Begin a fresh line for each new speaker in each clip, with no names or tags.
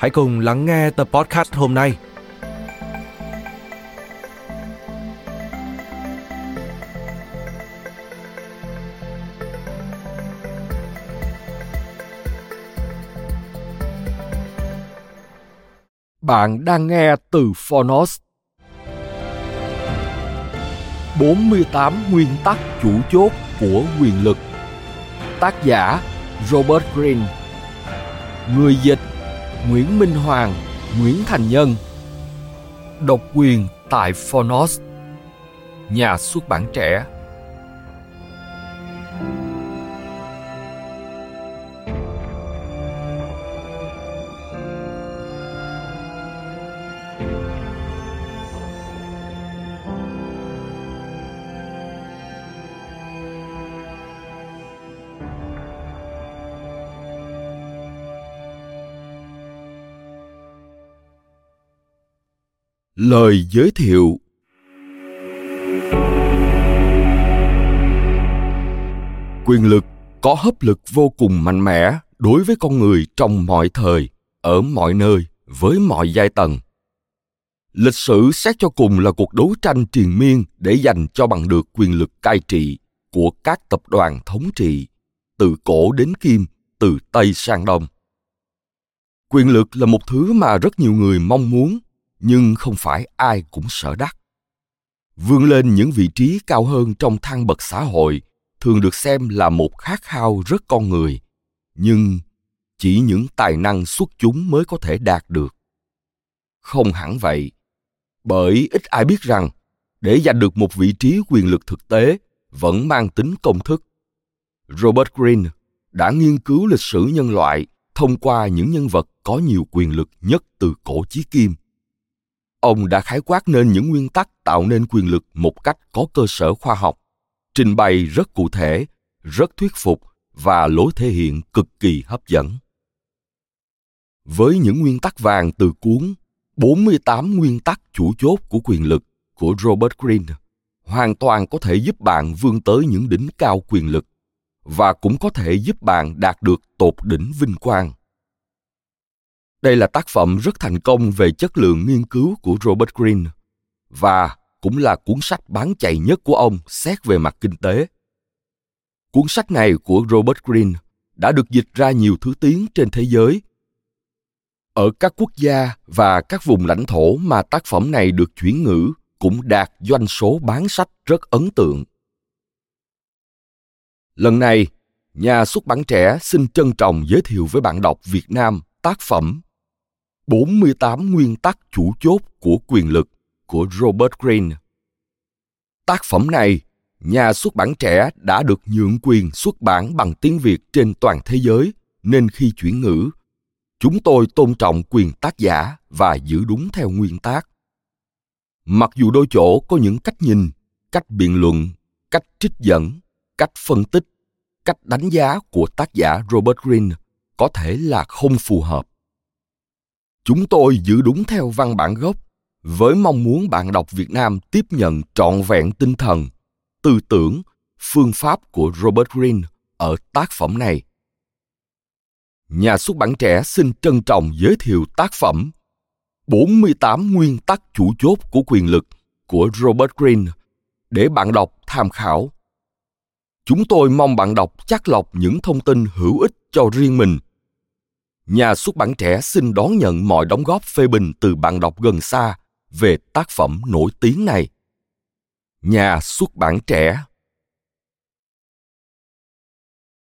hãy cùng lắng nghe tập podcast hôm nay.
Bạn đang nghe từ Phonos. 48 nguyên tắc chủ chốt của quyền lực. Tác giả Robert Greene. Người dịch Nguyễn Minh Hoàng, Nguyễn Thành Nhân. Độc quyền tại Phonos. Nhà xuất bản trẻ Lời giới thiệu Quyền lực có hấp lực vô cùng mạnh mẽ đối với con người trong mọi thời, ở mọi nơi, với mọi giai tầng. Lịch sử xét cho cùng là cuộc đấu tranh triền miên để giành cho bằng được quyền lực cai trị của các tập đoàn thống trị, từ cổ đến kim, từ Tây sang Đông. Quyền lực là một thứ mà rất nhiều người mong muốn nhưng không phải ai cũng sở đắc. Vươn lên những vị trí cao hơn trong thang bậc xã hội thường được xem là một khát khao rất con người. Nhưng chỉ những tài năng xuất chúng mới có thể đạt được. Không hẳn vậy, bởi ít ai biết rằng để giành được một vị trí quyền lực thực tế vẫn mang tính công thức. Robert greene đã nghiên cứu lịch sử nhân loại thông qua những nhân vật có nhiều quyền lực nhất từ cổ chí kim ông đã khái quát nên những nguyên tắc tạo nên quyền lực một cách có cơ sở khoa học, trình bày rất cụ thể, rất thuyết phục và lối thể hiện cực kỳ hấp dẫn. Với những nguyên tắc vàng từ cuốn 48 nguyên tắc chủ chốt của quyền lực của Robert Greene, hoàn toàn có thể giúp bạn vươn tới những đỉnh cao quyền lực và cũng có thể giúp bạn đạt được tột đỉnh vinh quang. Đây là tác phẩm rất thành công về chất lượng nghiên cứu của Robert Greene và cũng là cuốn sách bán chạy nhất của ông xét về mặt kinh tế. Cuốn sách này của Robert Greene đã được dịch ra nhiều thứ tiếng trên thế giới. Ở các quốc gia và các vùng lãnh thổ mà tác phẩm này được chuyển ngữ cũng đạt doanh số bán sách rất ấn tượng. Lần này, nhà xuất bản trẻ xin trân trọng giới thiệu với bạn đọc Việt Nam tác phẩm 48 nguyên tắc chủ chốt của quyền lực của Robert Greene. Tác phẩm này, nhà xuất bản trẻ đã được nhượng quyền xuất bản bằng tiếng Việt trên toàn thế giới, nên khi chuyển ngữ, chúng tôi tôn trọng quyền tác giả và giữ đúng theo nguyên tác. Mặc dù đôi chỗ có những cách nhìn, cách biện luận, cách trích dẫn, cách phân tích, cách đánh giá của tác giả Robert Greene có thể là không phù hợp chúng tôi giữ đúng theo văn bản gốc, với mong muốn bạn đọc việt nam tiếp nhận trọn vẹn tinh thần, tư tưởng, phương pháp của robert greene ở tác phẩm này nhà xuất bản trẻ xin trân trọng giới thiệu tác phẩm 48 nguyên tắc chủ chốt của quyền lực của Robert Greene để bạn đọc tham khảo. Chúng tôi mong bạn đọc chắc lọc những thông tin hữu ích cho riêng mình nhà xuất bản trẻ xin đón nhận mọi đóng góp phê bình từ bạn đọc gần xa về tác phẩm nổi tiếng này. Nhà xuất bản trẻ.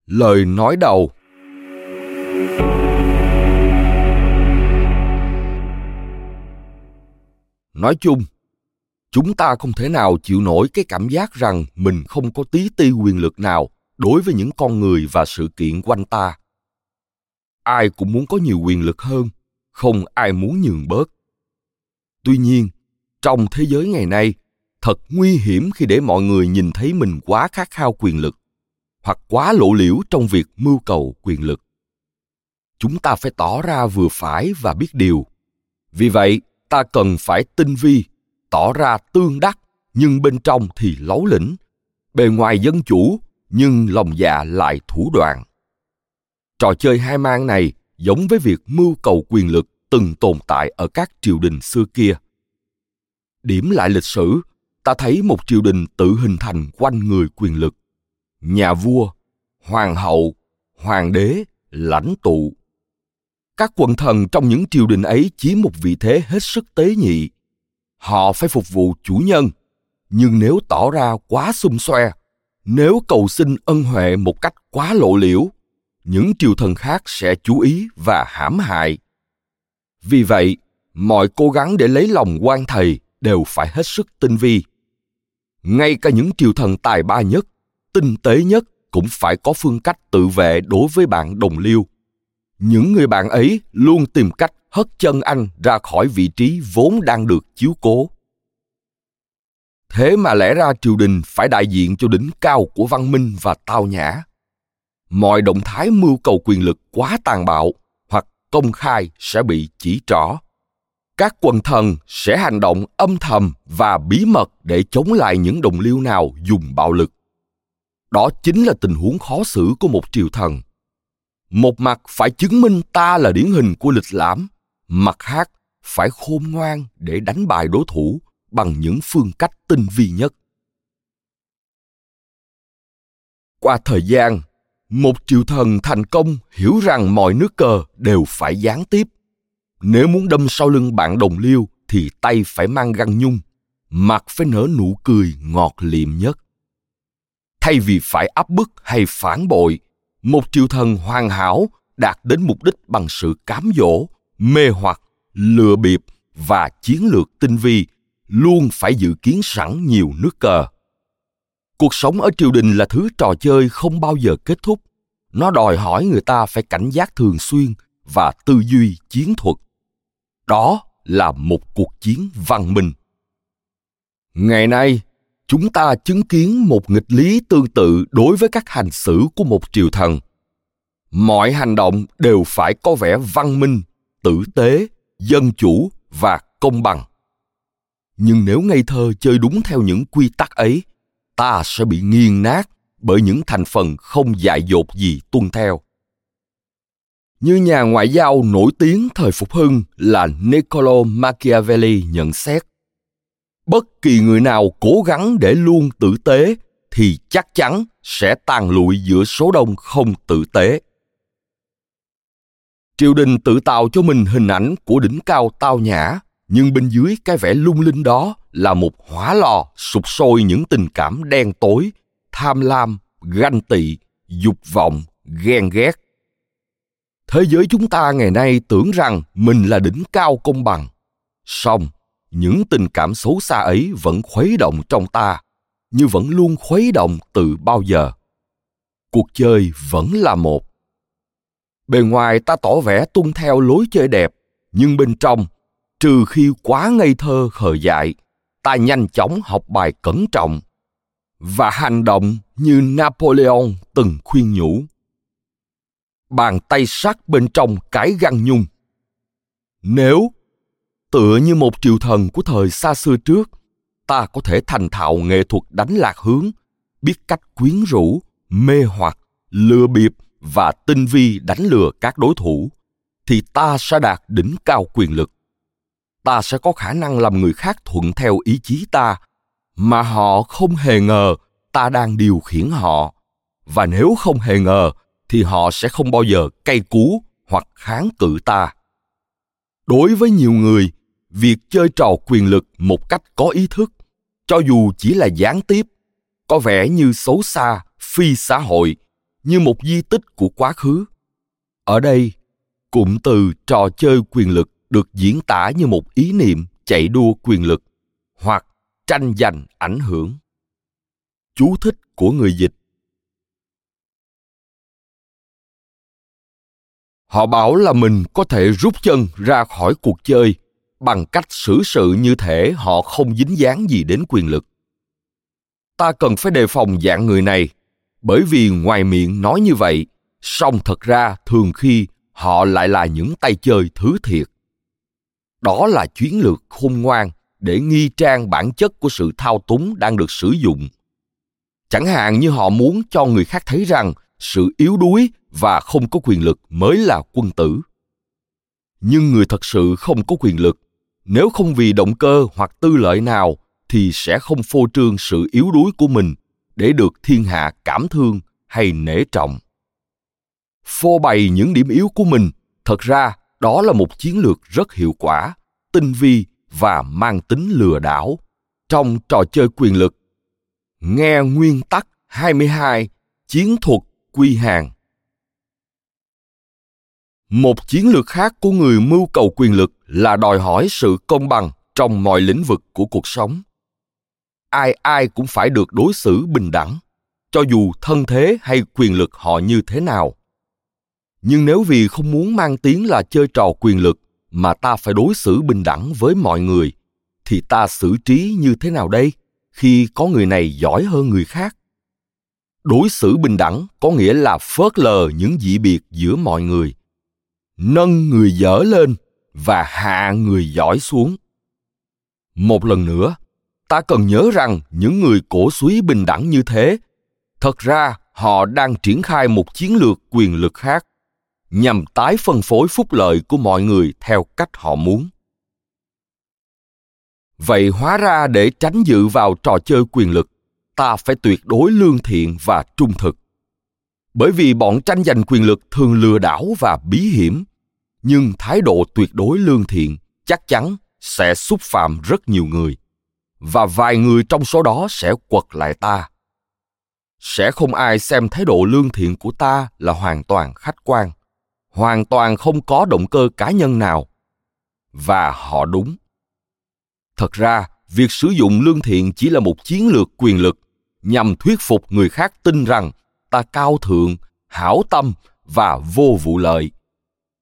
Lời nói đầu. Nói chung, chúng ta không thể nào chịu nổi cái cảm giác rằng mình không có tí ti quyền lực nào đối với những con người và sự kiện quanh ta ai cũng muốn có nhiều quyền lực hơn, không ai muốn nhường bớt. Tuy nhiên, trong thế giới ngày nay, thật nguy hiểm khi để mọi người nhìn thấy mình quá khát khao quyền lực, hoặc quá lộ liễu trong việc mưu cầu quyền lực. Chúng ta phải tỏ ra vừa phải và biết điều. Vì vậy, ta cần phải tinh vi, tỏ ra tương đắc, nhưng bên trong thì lấu lĩnh, bề ngoài dân chủ, nhưng lòng dạ lại thủ đoạn trò chơi hai mang này giống với việc mưu cầu quyền lực từng tồn tại ở các triều đình xưa kia. Điểm lại lịch sử, ta thấy một triều đình tự hình thành quanh người quyền lực. Nhà vua, hoàng hậu, hoàng đế, lãnh tụ. Các quần thần trong những triều đình ấy chiếm một vị thế hết sức tế nhị. Họ phải phục vụ chủ nhân, nhưng nếu tỏ ra quá xung xoe, nếu cầu xin ân huệ một cách quá lộ liễu những triều thần khác sẽ chú ý và hãm hại. Vì vậy, mọi cố gắng để lấy lòng quan thầy đều phải hết sức tinh vi. Ngay cả những triều thần tài ba nhất, tinh tế nhất cũng phải có phương cách tự vệ đối với bạn đồng liêu. Những người bạn ấy luôn tìm cách hất chân anh ra khỏi vị trí vốn đang được chiếu cố. Thế mà lẽ ra triều đình phải đại diện cho đỉnh cao của văn minh và tao nhã mọi động thái mưu cầu quyền lực quá tàn bạo hoặc công khai sẽ bị chỉ trỏ. Các quần thần sẽ hành động âm thầm và bí mật để chống lại những đồng liêu nào dùng bạo lực. Đó chính là tình huống khó xử của một triều thần. Một mặt phải chứng minh ta là điển hình của lịch lãm, mặt khác phải khôn ngoan để đánh bại đối thủ bằng những phương cách tinh vi nhất. Qua thời gian một triệu thần thành công hiểu rằng mọi nước cờ đều phải gián tiếp. Nếu muốn đâm sau lưng bạn đồng liêu thì tay phải mang găng nhung mặt phải nở nụ cười ngọt liệm nhất. Thay vì phải áp bức hay phản bội, một triệu thần hoàn hảo đạt đến mục đích bằng sự cám dỗ, mê hoặc, lừa bịp và chiến lược tinh vi luôn phải dự kiến sẵn nhiều nước cờ cuộc sống ở triều đình là thứ trò chơi không bao giờ kết thúc. Nó đòi hỏi người ta phải cảnh giác thường xuyên và tư duy chiến thuật. Đó là một cuộc chiến văn minh. Ngày nay, chúng ta chứng kiến một nghịch lý tương tự đối với các hành xử của một triều thần. Mọi hành động đều phải có vẻ văn minh, tử tế, dân chủ và công bằng. Nhưng nếu ngây thơ chơi đúng theo những quy tắc ấy ta sẽ bị nghiền nát bởi những thành phần không dại dột gì tuân theo. Như nhà ngoại giao nổi tiếng thời phục hưng là niccolo machiavelli nhận xét, bất kỳ người nào cố gắng để luôn tử tế thì chắc chắn sẽ tàn lụi giữa số đông không tử tế. Triều đình tự tạo cho mình hình ảnh của đỉnh cao tao nhã, nhưng bên dưới cái vẻ lung linh đó là một hỏa lò sụp sôi những tình cảm đen tối, tham lam, ganh tị, dục vọng, ghen ghét. Thế giới chúng ta ngày nay tưởng rằng mình là đỉnh cao công bằng. Song, những tình cảm xấu xa ấy vẫn khuấy động trong ta, như vẫn luôn khuấy động từ bao giờ. Cuộc chơi vẫn là một. Bề ngoài ta tỏ vẻ tuân theo lối chơi đẹp, nhưng bên trong, trừ khi quá ngây thơ, khờ dại ta nhanh chóng học bài cẩn trọng và hành động như napoleon từng khuyên nhủ. Bàn tay sắt bên trong cái găng nhung. Nếu tựa như một triều thần của thời xa xưa trước, ta có thể thành thạo nghệ thuật đánh lạc hướng, biết cách quyến rũ, mê hoặc, lừa bịp và tinh vi đánh lừa các đối thủ, thì ta sẽ đạt đỉnh cao quyền lực ta sẽ có khả năng làm người khác thuận theo ý chí ta, mà họ không hề ngờ ta đang điều khiển họ. Và nếu không hề ngờ, thì họ sẽ không bao giờ cay cú hoặc kháng cự ta. Đối với nhiều người, việc chơi trò quyền lực một cách có ý thức, cho dù chỉ là gián tiếp, có vẻ như xấu xa, phi xã hội, như một di tích của quá khứ. Ở đây, cụm từ trò chơi quyền lực được diễn tả như một ý niệm chạy đua quyền lực hoặc tranh giành ảnh hưởng. Chú thích của người dịch. Họ bảo là mình có thể rút chân ra khỏi cuộc chơi bằng cách xử sự như thể họ không dính dáng gì đến quyền lực. Ta cần phải đề phòng dạng người này, bởi vì ngoài miệng nói như vậy, song thật ra thường khi họ lại là những tay chơi thứ thiệt đó là chiến lược khôn ngoan để nghi trang bản chất của sự thao túng đang được sử dụng. Chẳng hạn như họ muốn cho người khác thấy rằng sự yếu đuối và không có quyền lực mới là quân tử. Nhưng người thật sự không có quyền lực, nếu không vì động cơ hoặc tư lợi nào thì sẽ không phô trương sự yếu đuối của mình để được thiên hạ cảm thương hay nể trọng. Phô bày những điểm yếu của mình, thật ra đó là một chiến lược rất hiệu quả, tinh vi và mang tính lừa đảo trong trò chơi quyền lực. Nghe nguyên tắc 22 chiến thuật quy hàng. Một chiến lược khác của người mưu cầu quyền lực là đòi hỏi sự công bằng trong mọi lĩnh vực của cuộc sống. Ai ai cũng phải được đối xử bình đẳng, cho dù thân thế hay quyền lực họ như thế nào nhưng nếu vì không muốn mang tiếng là chơi trò quyền lực mà ta phải đối xử bình đẳng với mọi người, thì ta xử trí như thế nào đây khi có người này giỏi hơn người khác? Đối xử bình đẳng có nghĩa là phớt lờ những dị biệt giữa mọi người, nâng người dở lên và hạ người giỏi xuống. Một lần nữa, ta cần nhớ rằng những người cổ suý bình đẳng như thế, thật ra họ đang triển khai một chiến lược quyền lực khác nhằm tái phân phối phúc lợi của mọi người theo cách họ muốn. Vậy hóa ra để tránh dự vào trò chơi quyền lực, ta phải tuyệt đối lương thiện và trung thực. Bởi vì bọn tranh giành quyền lực thường lừa đảo và bí hiểm, nhưng thái độ tuyệt đối lương thiện chắc chắn sẽ xúc phạm rất nhiều người, và vài người trong số đó sẽ quật lại ta. Sẽ không ai xem thái độ lương thiện của ta là hoàn toàn khách quan hoàn toàn không có động cơ cá nhân nào. Và họ đúng. Thật ra, việc sử dụng lương thiện chỉ là một chiến lược quyền lực nhằm thuyết phục người khác tin rằng ta cao thượng, hảo tâm và vô vụ lợi.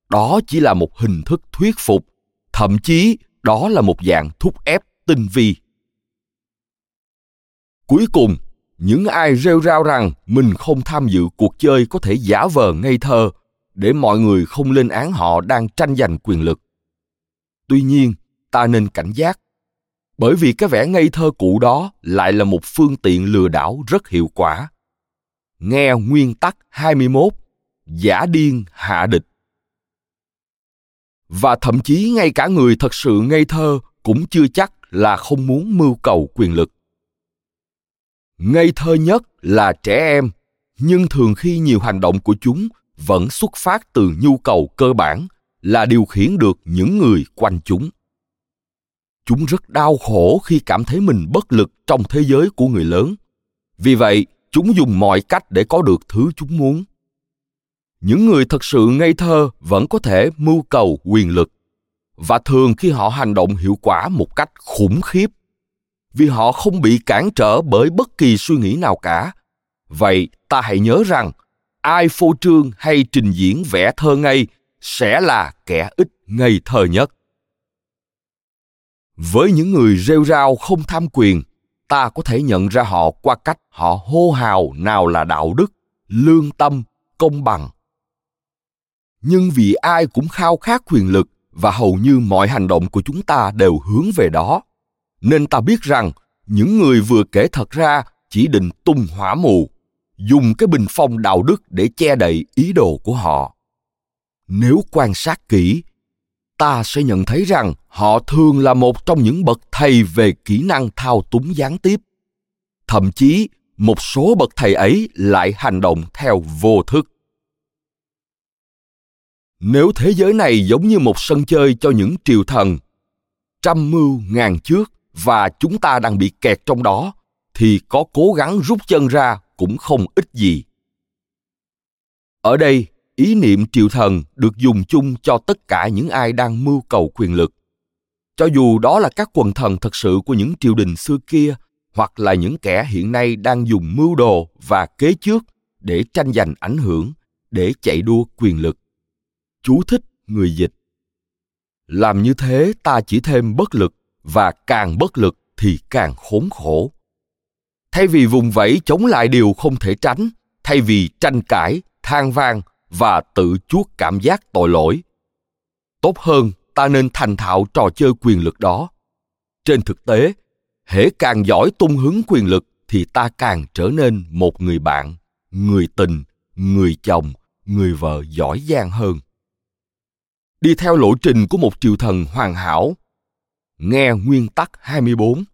Đó chỉ là một hình thức thuyết phục, thậm chí đó là một dạng thúc ép tinh vi. Cuối cùng, những ai rêu rao rằng mình không tham dự cuộc chơi có thể giả vờ ngây thơ để mọi người không lên án họ đang tranh giành quyền lực tuy nhiên ta nên cảnh giác bởi vì cái vẻ ngây thơ cũ đó lại là một phương tiện lừa đảo rất hiệu quả. Nghe nguyên tắc 21, giả điên hạ địch. Và thậm chí ngay cả người thật sự ngây thơ cũng chưa chắc là không muốn mưu cầu quyền lực. Ngây thơ nhất là trẻ em, nhưng thường khi nhiều hành động của chúng vẫn xuất phát từ nhu cầu cơ bản là điều khiển được những người quanh chúng. Chúng rất đau khổ khi cảm thấy mình bất lực trong thế giới của người lớn. Vì vậy, chúng dùng mọi cách để có được thứ chúng muốn. Những người thật sự ngây thơ vẫn có thể mưu cầu quyền lực và thường khi họ hành động hiệu quả một cách khủng khiếp. Vì họ không bị cản trở bởi bất kỳ suy nghĩ nào cả. Vậy ta hãy nhớ rằng ai phô trương hay trình diễn vẻ thơ ngây sẽ là kẻ ít ngây thơ nhất. Với những người rêu rao không tham quyền, ta có thể nhận ra họ qua cách họ hô hào nào là đạo đức, lương tâm, công bằng. Nhưng vì ai cũng khao khát quyền lực và hầu như mọi hành động của chúng ta đều hướng về đó, nên ta biết rằng những người vừa kể thật ra chỉ định tung hỏa mù dùng cái bình phong đạo đức để che đậy ý đồ của họ. Nếu quan sát kỹ, ta sẽ nhận thấy rằng họ thường là một trong những bậc thầy về kỹ năng thao túng gián tiếp. Thậm chí, một số bậc thầy ấy lại hành động theo vô thức. Nếu thế giới này giống như một sân chơi cho những triều thần, trăm mưu ngàn trước và chúng ta đang bị kẹt trong đó, thì có cố gắng rút chân ra cũng không ít gì. Ở đây, ý niệm triều thần được dùng chung cho tất cả những ai đang mưu cầu quyền lực. Cho dù đó là các quần thần thật sự của những triều đình xưa kia, hoặc là những kẻ hiện nay đang dùng mưu đồ và kế trước để tranh giành ảnh hưởng, để chạy đua quyền lực. Chú thích người dịch. Làm như thế ta chỉ thêm bất lực, và càng bất lực thì càng khốn khổ thay vì vùng vẫy chống lại điều không thể tránh, thay vì tranh cãi, than vang và tự chuốc cảm giác tội lỗi, tốt hơn ta nên thành thạo trò chơi quyền lực đó. Trên thực tế, hễ càng giỏi tung hứng quyền lực thì ta càng trở nên một người bạn, người tình, người chồng, người vợ giỏi giang hơn. Đi theo lộ trình của một triều thần hoàn hảo. Nghe nguyên tắc 24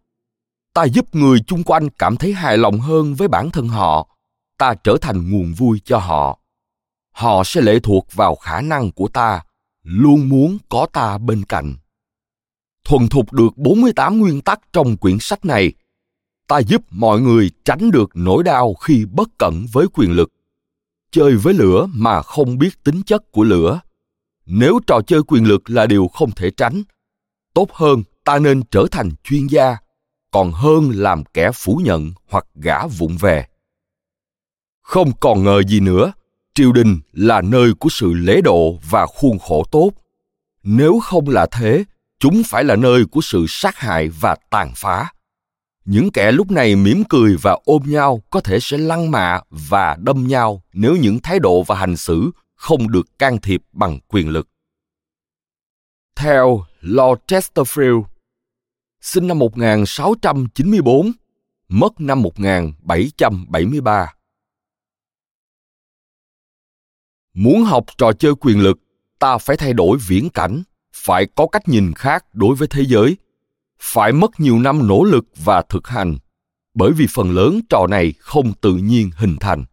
ta giúp người chung quanh cảm thấy hài lòng hơn với bản thân họ ta trở thành nguồn vui cho họ họ sẽ lệ thuộc vào khả năng của ta luôn muốn có ta bên cạnh. Thuần thục được 48 nguyên tắc trong quyển sách này, ta giúp mọi người tránh được nỗi đau khi bất cẩn với quyền lực. Chơi với lửa mà không biết tính chất của lửa. Nếu trò chơi quyền lực là điều không thể tránh, tốt hơn ta nên trở thành chuyên gia, còn hơn làm kẻ phủ nhận hoặc gã vụng về. Không còn ngờ gì nữa, triều đình là nơi của sự lễ độ và khuôn khổ tốt nếu không là thế chúng phải là nơi của sự sát hại và tàn phá những kẻ lúc này mỉm cười và ôm nhau có thể sẽ lăng mạ và đâm nhau nếu những thái độ và hành xử không được can thiệp bằng quyền lực. Theo Lord Chesterfield, sinh năm 1694, mất năm 1773. muốn học trò chơi quyền lực ta phải thay đổi viễn cảnh phải có cách nhìn khác đối với thế giới phải mất nhiều năm nỗ lực và thực hành bởi vì phần lớn trò này không tự nhiên hình thành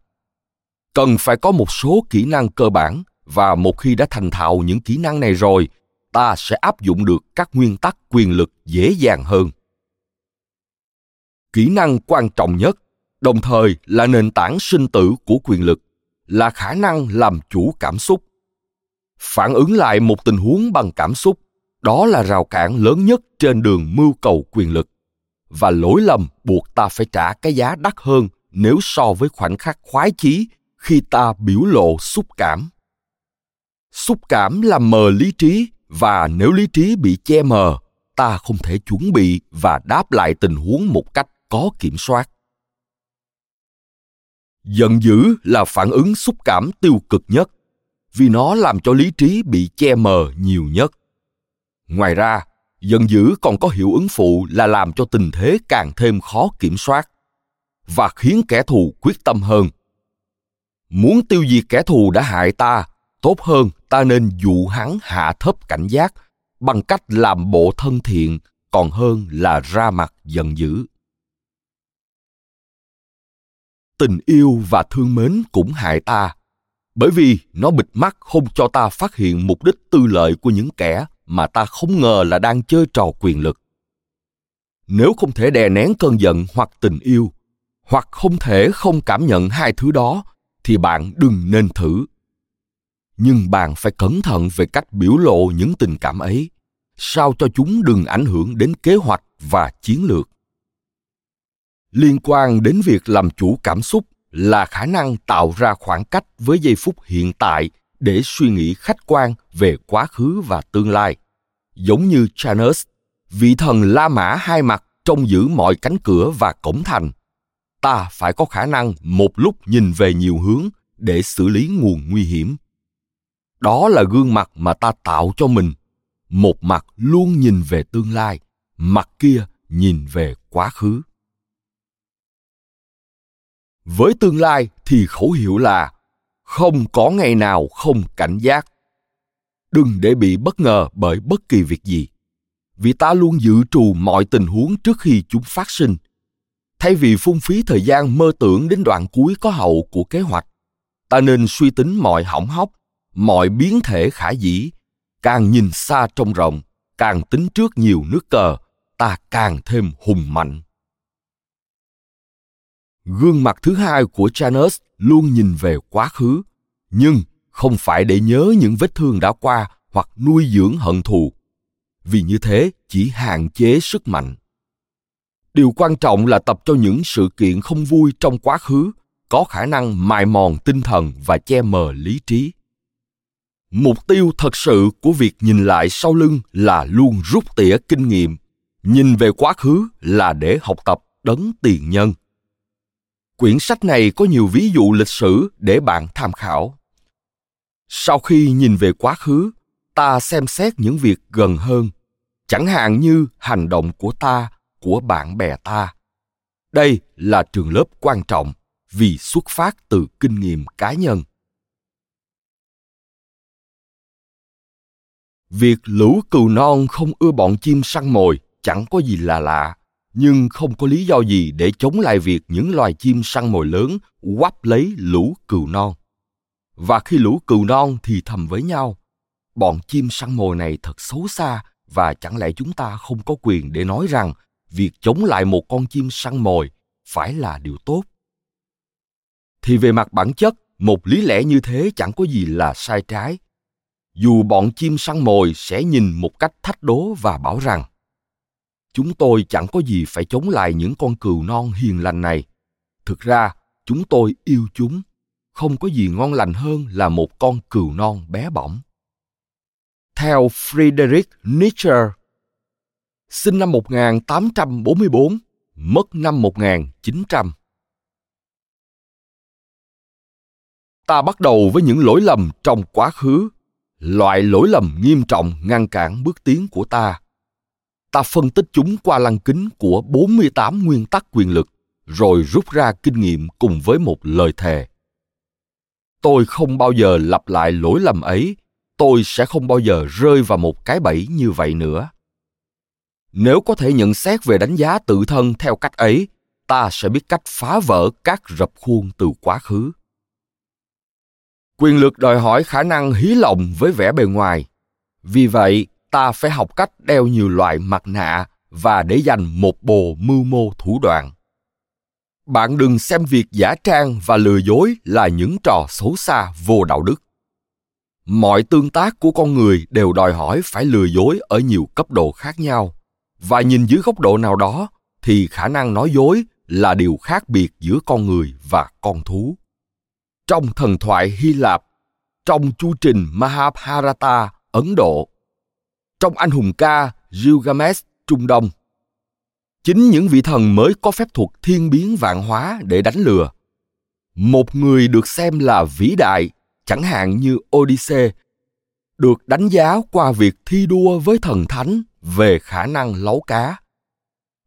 cần phải có một số kỹ năng cơ bản và một khi đã thành thạo những kỹ năng này rồi ta sẽ áp dụng được các nguyên tắc quyền lực dễ dàng hơn. Kỹ năng quan trọng nhất, đồng thời là nền tảng sinh tử của quyền lực, là khả năng làm chủ cảm xúc. Phản ứng lại một tình huống bằng cảm xúc, đó là rào cản lớn nhất trên đường mưu cầu quyền lực. Và lỗi lầm buộc ta phải trả cái giá đắt hơn nếu so với khoảnh khắc khoái chí khi ta biểu lộ xúc cảm. Xúc cảm làm mờ lý trí và nếu lý trí bị che mờ, ta không thể chuẩn bị và đáp lại tình huống một cách có kiểm soát. Giận dữ là phản ứng xúc cảm tiêu cực nhất, vì nó làm cho lý trí bị che mờ nhiều nhất. Ngoài ra, giận dữ còn có hiệu ứng phụ là làm cho tình thế càng thêm khó kiểm soát và khiến kẻ thù quyết tâm hơn. Muốn tiêu diệt kẻ thù đã hại ta tốt hơn, ta nên dụ hắn hạ thấp cảnh giác bằng cách làm bộ thân thiện, còn hơn là ra mặt giận dữ. Tình yêu và thương mến cũng hại ta, bởi vì nó bịt mắt không cho ta phát hiện mục đích tư lợi của những kẻ mà ta không ngờ là đang chơi trò quyền lực. Nếu không thể đè nén cơn giận hoặc tình yêu, hoặc không thể không cảm nhận hai thứ đó, thì bạn đừng nên thử nhưng bạn phải cẩn thận về cách biểu lộ những tình cảm ấy sao cho chúng đừng ảnh hưởng đến kế hoạch và chiến lược liên quan đến việc làm chủ cảm xúc là khả năng tạo ra khoảng cách với giây phút hiện tại để suy nghĩ khách quan về quá khứ và tương lai giống như Janus, vị thần La Mã hai mặt trông giữ mọi cánh cửa và cổng thành. Ta phải có khả năng một lúc nhìn về nhiều hướng để xử lý nguồn nguy hiểm. Đó là gương mặt mà ta tạo cho mình. Một mặt luôn nhìn về tương lai, mặt kia nhìn về quá khứ. Với tương lai thì khẩu hiệu là không có ngày nào không cảnh giác. Đừng để bị bất ngờ bởi bất kỳ việc gì vì ta luôn dự trù mọi tình huống trước khi chúng phát sinh. Thay vì phung phí thời gian mơ tưởng đến đoạn cuối có hậu của kế hoạch ta nên suy tính mọi hỏng hóc mọi biến thể khả dĩ càng nhìn xa trong rộng, càng tính trước nhiều nước cờ, ta càng thêm hùng mạnh. Gương mặt thứ hai của janus luôn nhìn về quá khứ, nhưng không phải để nhớ những vết thương đã qua hoặc nuôi dưỡng hận thù. Vì như thế, chỉ hạn chế sức mạnh. Điều quan trọng là tập cho những sự kiện không vui trong quá khứ có khả năng mài mòn tinh thần và che mờ lý trí mục tiêu thật sự của việc nhìn lại sau lưng là luôn rút tỉa kinh nghiệm, nhìn về quá khứ là để học tập đấng tiền nhân. Quyển sách này có nhiều ví dụ lịch sử để bạn tham khảo. Sau khi nhìn về quá khứ, ta xem xét những việc gần hơn, chẳng hạn như hành động của ta, của bạn bè ta. Đây là trường lớp quan trọng vì xuất phát từ kinh nghiệm cá nhân. Việc lũ cừu non không ưa bọn chim săn mồi chẳng có gì là lạ, nhưng không có lý do gì để chống lại việc những loài chim săn mồi lớn quắp lấy lũ cừu non. Và khi lũ cừu non thì thầm với nhau, bọn chim săn mồi này thật xấu xa và chẳng lẽ chúng ta không có quyền để nói rằng việc chống lại một con chim săn mồi phải là điều tốt? Thì về mặt bản chất, một lý lẽ như thế chẳng có gì là sai trái dù bọn chim săn mồi sẽ nhìn một cách thách đố và bảo rằng chúng tôi chẳng có gì phải chống lại những con cừu non hiền lành này. Thực ra chúng tôi yêu chúng. Không có gì ngon lành hơn là một con cừu non bé bỏng. Theo Friedrich Nietzsche, sinh năm 1844, mất năm 1900. Ta bắt đầu với những lỗi lầm trong quá khứ, loại lỗi lầm nghiêm trọng ngăn cản bước tiến của ta. Ta phân tích chúng qua lăng kính của 48 nguyên tắc quyền lực, rồi rút ra kinh nghiệm cùng với một lời thề. Tôi không bao giờ lặp lại lỗi lầm ấy tôi sẽ không bao giờ rơi vào một cái bẫy như vậy nữa nếu có thể nhận xét về đánh giá tự thân theo cách ấy ta sẽ biết cách phá vỡ các rập khuôn từ quá khứ quyền lực đòi hỏi khả năng hí lòng với vẻ bề ngoài. Vì vậy, ta phải học cách đeo nhiều loại mặt nạ và để dành một bồ mưu mô thủ đoạn. Bạn đừng xem việc giả trang và lừa dối là những trò xấu xa vô đạo đức. Mọi tương tác của con người đều đòi hỏi phải lừa dối ở nhiều cấp độ khác nhau. Và nhìn dưới góc độ nào đó, thì khả năng nói dối là điều khác biệt giữa con người và con thú trong thần thoại hy lạp trong chu trình mahabharata ấn độ trong anh hùng ca gilgamesh trung đông chính những vị thần mới có phép thuật thiên biến vạn hóa để đánh lừa một người được xem là vĩ đại chẳng hạn như Odyssey, được đánh giá qua việc thi đua với thần thánh về khả năng lấu cá.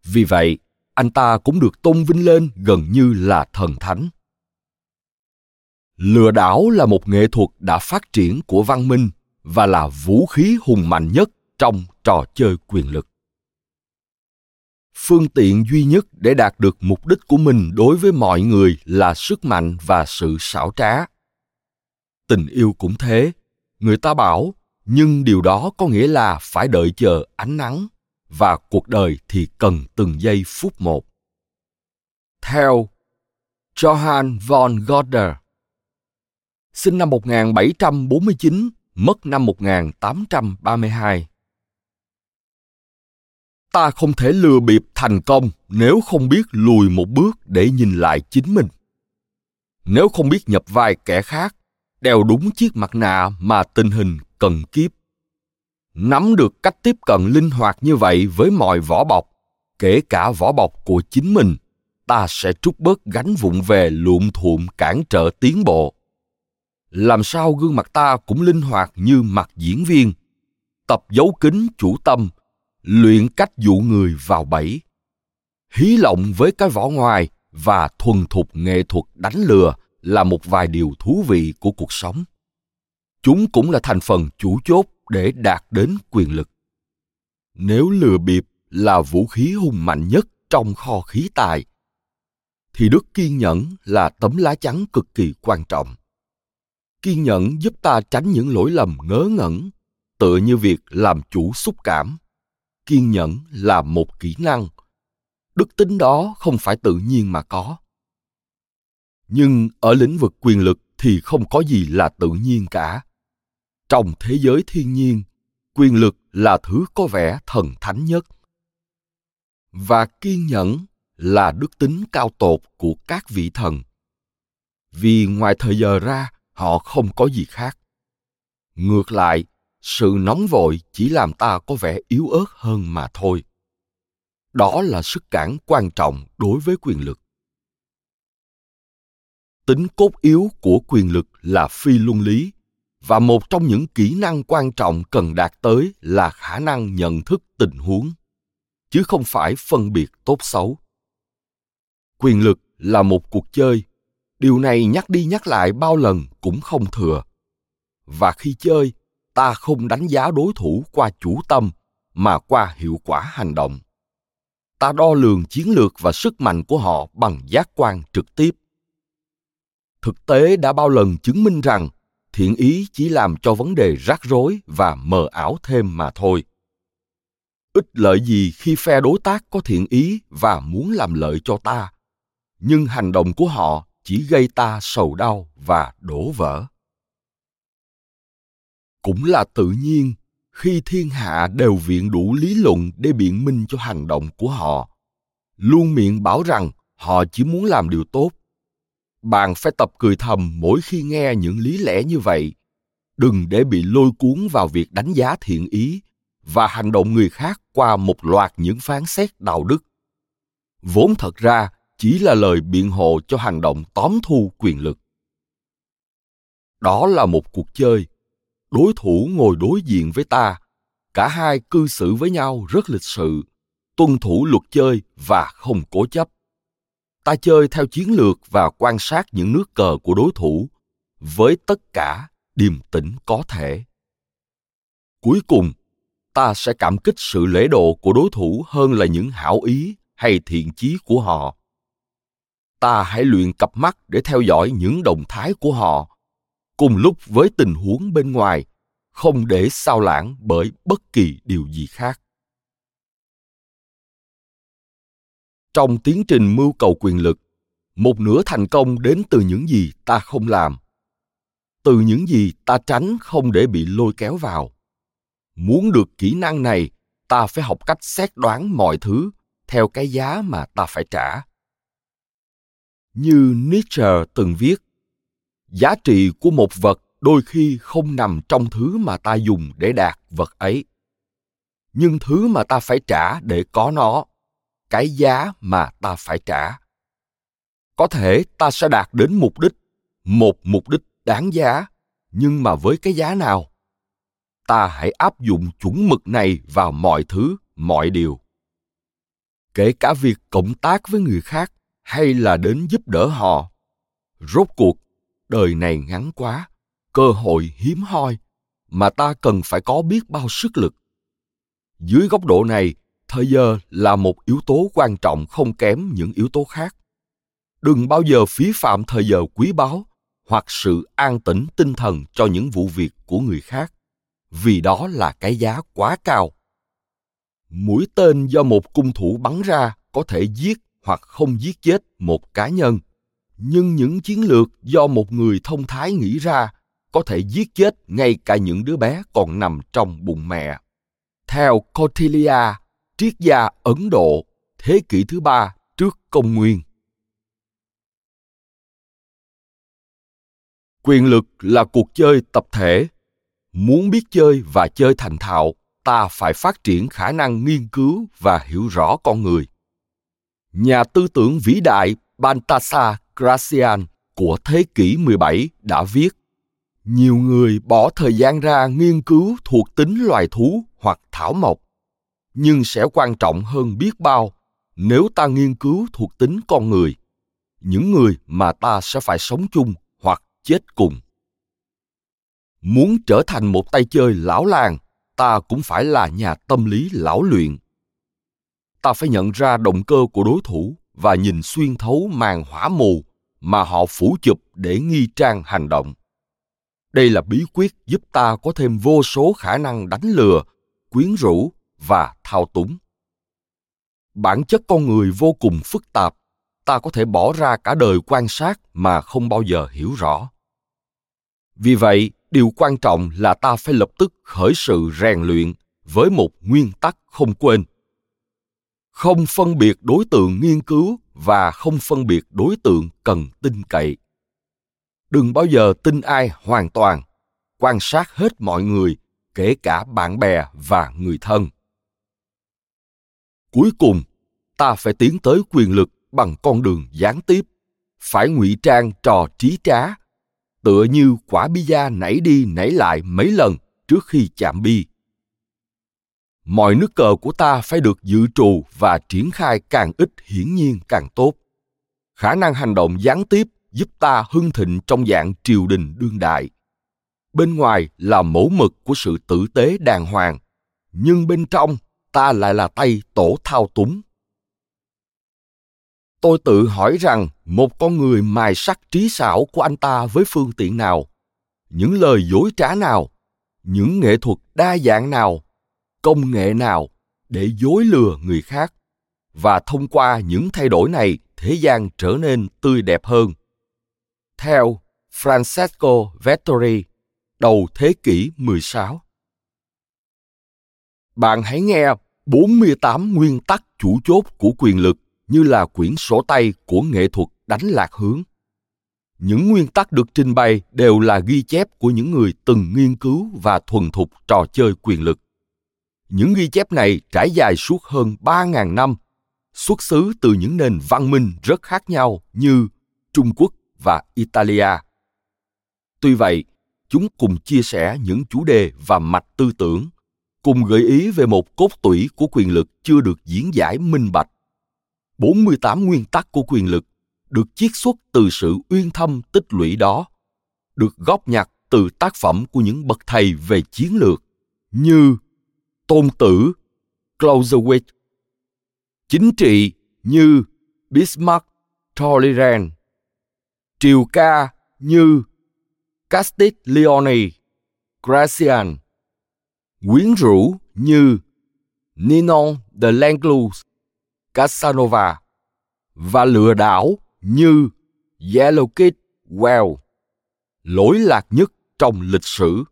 Vì vậy, anh ta cũng được tôn vinh lên gần như là thần thánh. Lừa đảo là một nghệ thuật đã phát triển của văn minh và là vũ khí hùng mạnh nhất trong trò chơi quyền lực. Phương tiện duy nhất để đạt được mục đích của mình đối với mọi người là sức mạnh và sự xảo trá tình yêu cũng thế người ta bảo nhưng điều đó có nghĩa là phải đợi chờ ánh nắng và cuộc đời thì cần từng giây phút một. Theo Johann von Goethe, sinh năm 1749, mất năm 1832. Ta không thể lừa bịp thành công nếu không biết lùi một bước để nhìn lại chính mình. Nếu không biết nhập vai kẻ khác đeo đúng chiếc mặt nạ mà tình hình cần kiếp nắm được cách tiếp cận linh hoạt như vậy với mọi vỏ bọc kể cả vỏ bọc của chính mình ta sẽ trút bớt gánh vụng về luộm thuộm cản trở tiến bộ làm sao gương mặt ta cũng linh hoạt như mặt diễn viên. Tập giấu kính chủ tâm, luyện cách dụ người vào bẫy. Hí lộng với cái vỏ ngoài và thuần thục nghệ thuật đánh lừa là một vài điều thú vị của cuộc sống. Chúng cũng là thành phần chủ chốt để đạt đến quyền lực. Nếu lừa bịp là vũ khí hùng mạnh nhất trong kho khí tài, thì đức kiên nhẫn là tấm lá chắn cực kỳ quan trọng kiên nhẫn giúp ta tránh những lỗi lầm ngớ ngẩn, tựa như việc làm chủ xúc cảm. Kiên nhẫn là một kỹ năng. Đức tính đó không phải tự nhiên mà có. Nhưng ở lĩnh vực quyền lực thì không có gì là tự nhiên cả. Trong thế giới thiên nhiên, quyền lực là thứ có vẻ thần thánh nhất. Và kiên nhẫn là đức tính cao tột của các vị thần. Vì ngoài thời giờ ra họ không có gì khác. Ngược lại, sự nóng vội chỉ làm ta có vẻ yếu ớt hơn mà thôi. Đó là sức cản quan trọng đối với quyền lực. Tính cốt yếu của quyền lực là phi luân lý, và một trong những kỹ năng quan trọng cần đạt tới là khả năng nhận thức tình huống, chứ không phải phân biệt tốt xấu. Quyền lực là một cuộc chơi điều này nhắc đi nhắc lại bao lần cũng không thừa. Và khi chơi, ta không đánh giá đối thủ qua chủ tâm, mà qua hiệu quả hành động. Ta đo lường chiến lược và sức mạnh của họ bằng giác quan trực tiếp. Thực tế đã bao lần chứng minh rằng, thiện ý chỉ làm cho vấn đề rắc rối và mờ ảo thêm mà thôi. Ích lợi gì khi phe đối tác có thiện ý và muốn làm lợi cho ta, nhưng hành động của họ chỉ gây ta sầu đau và đổ vỡ. Cũng là tự nhiên, khi thiên hạ đều viện đủ lý luận để biện minh cho hành động của họ, luôn miệng bảo rằng họ chỉ muốn làm điều tốt. Bạn phải tập cười thầm mỗi khi nghe những lý lẽ như vậy. Đừng để bị lôi cuốn vào việc đánh giá thiện ý và hành động người khác qua một loạt những phán xét đạo đức. Vốn thật ra chỉ là lời biện hộ cho hành động tóm thu quyền lực. Đó là một cuộc chơi. Đối thủ ngồi đối diện với ta. Cả hai cư xử với nhau rất lịch sự, tuân thủ luật chơi và không cố chấp. Ta chơi theo chiến lược và quan sát những nước cờ của đối thủ với tất cả điềm tĩnh có thể. Cuối cùng, ta sẽ cảm kích sự lễ độ của đối thủ hơn là những hảo ý hay thiện chí của họ ta hãy luyện cặp mắt để theo dõi những động thái của họ. Cùng lúc với tình huống bên ngoài, không để sao lãng bởi bất kỳ điều gì khác. Trong tiến trình mưu cầu quyền lực, một nửa thành công đến từ những gì ta không làm. Từ những gì ta tránh không để bị lôi kéo vào. Muốn được kỹ năng này, ta phải học cách xét đoán mọi thứ theo cái giá mà ta phải trả như nietzsche từng viết, giá trị của một vật đôi khi không nằm trong thứ mà ta dùng để đạt vật ấy. Nhưng thứ mà ta phải trả để có nó, cái giá mà ta phải trả. Có thể ta sẽ đạt đến mục đích, một mục đích đáng giá, nhưng mà với cái giá nào? Ta hãy áp dụng chuẩn mực này vào mọi thứ, mọi điều. Kể cả việc cộng tác với người khác hay là đến giúp đỡ họ? Rốt cuộc, đời này ngắn quá, cơ hội hiếm hoi, mà ta cần phải có biết bao sức lực. Dưới góc độ này, thời giờ là một yếu tố quan trọng không kém những yếu tố khác. Đừng bao giờ phí phạm thời giờ quý báu hoặc sự an tĩnh tinh thần cho những vụ việc của người khác, vì đó là cái giá quá cao. Mũi tên do một cung thủ bắn ra có thể giết hoặc không giết chết một cá nhân nhưng những chiến lược do một người thông thái nghĩ ra có thể giết chết ngay cả những đứa bé còn nằm trong bụng mẹ theo Cotilia, triết gia Ấn Độ, thế kỷ thứ ba trước công nguyên. Quyền lực là cuộc chơi tập thể. Muốn biết chơi và chơi thành thạo, ta phải phát triển khả năng nghiên cứu và hiểu rõ con người. Nhà tư tưởng vĩ đại Baltasar Gracian của thế kỷ 17 đã viết, Nhiều người bỏ thời gian ra nghiên cứu thuộc tính loài thú hoặc thảo mộc, nhưng sẽ quan trọng hơn biết bao nếu ta nghiên cứu thuộc tính con người. Những người mà ta sẽ phải sống chung hoặc chết cùng. Muốn trở thành một tay chơi lão làng, ta cũng phải là nhà tâm lý lão luyện ta phải nhận ra động cơ của đối thủ và nhìn xuyên thấu màn hỏa mù mà họ phủ chụp để nghi trang hành động. Đây là bí quyết giúp ta có thêm vô số khả năng đánh lừa, quyến rũ và thao túng. Bản chất con người vô cùng phức tạp, ta có thể bỏ ra cả đời quan sát mà không bao giờ hiểu rõ. Vì vậy, điều quan trọng là ta phải lập tức khởi sự rèn luyện với một nguyên tắc không quên không phân biệt đối tượng nghiên cứu và không phân biệt đối tượng cần tin cậy. Đừng bao giờ tin ai hoàn toàn, quan sát hết mọi người, kể cả bạn bè và người thân. Cuối cùng, ta phải tiến tới quyền lực bằng con đường gián tiếp, phải ngụy trang trò trí trá. Tựa như quả bi da nảy đi nảy lại mấy lần trước khi chạm bi mọi nước cờ của ta phải được dự trù và triển khai càng ít hiển nhiên càng tốt. Khả năng hành động gián tiếp giúp ta hưng thịnh trong dạng triều đình đương đại. Bên ngoài là mẫu mực của sự tử tế đàng hoàng, nhưng bên trong ta lại là tay tổ thao túng. Tôi tự hỏi rằng một con người mài sắc trí xảo của anh ta với phương tiện nào, những lời dối trá nào, những nghệ thuật đa dạng nào công nghệ nào để dối lừa người khác và thông qua những thay đổi này thế gian trở nên tươi đẹp hơn theo Francesco Vettori, đầu thế kỷ 16. Bạn hãy nghe 48 nguyên tắc chủ chốt của quyền lực như là quyển sổ tay của nghệ thuật đánh lạc hướng. Những nguyên tắc được trình bày đều là ghi chép của những người từng nghiên cứu và thuần thục trò chơi quyền lực. Những ghi chép này trải dài suốt hơn 3.000 năm, xuất xứ từ những nền văn minh rất khác nhau như Trung Quốc và Italia. Tuy vậy, chúng cùng chia sẻ những chủ đề và mạch tư tưởng, cùng gợi ý về một cốt tủy của quyền lực chưa được diễn giải minh bạch. 48 nguyên tắc của quyền lực được chiết xuất từ sự uyên thâm tích lũy đó, được góp nhặt từ tác phẩm của những bậc thầy về chiến lược như Tôn Tử, Clausewitz, chính trị như Bismarck, Talleyrand, triều ca như Castiglione, Gracian, quyến rũ như Ninon de Langlus, Casanova. Và lừa đảo như Yellow Kid Well, lỗi lạc nhất trong lịch sử.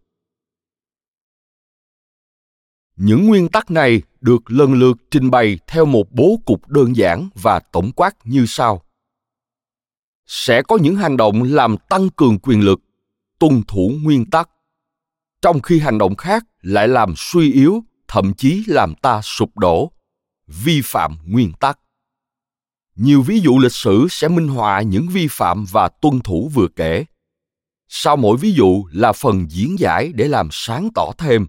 Những nguyên tắc này được lần lượt trình bày theo một bố cục đơn giản và tổng quát như sau. Sẽ có những hành động làm tăng cường quyền lực, tuân thủ nguyên tắc, trong khi hành động khác lại làm suy yếu, thậm chí làm ta sụp đổ, vi phạm nguyên tắc. Nhiều ví dụ lịch sử sẽ minh họa những vi phạm và tuân thủ vừa kể. Sau mỗi ví dụ là phần diễn giải để làm sáng tỏ thêm.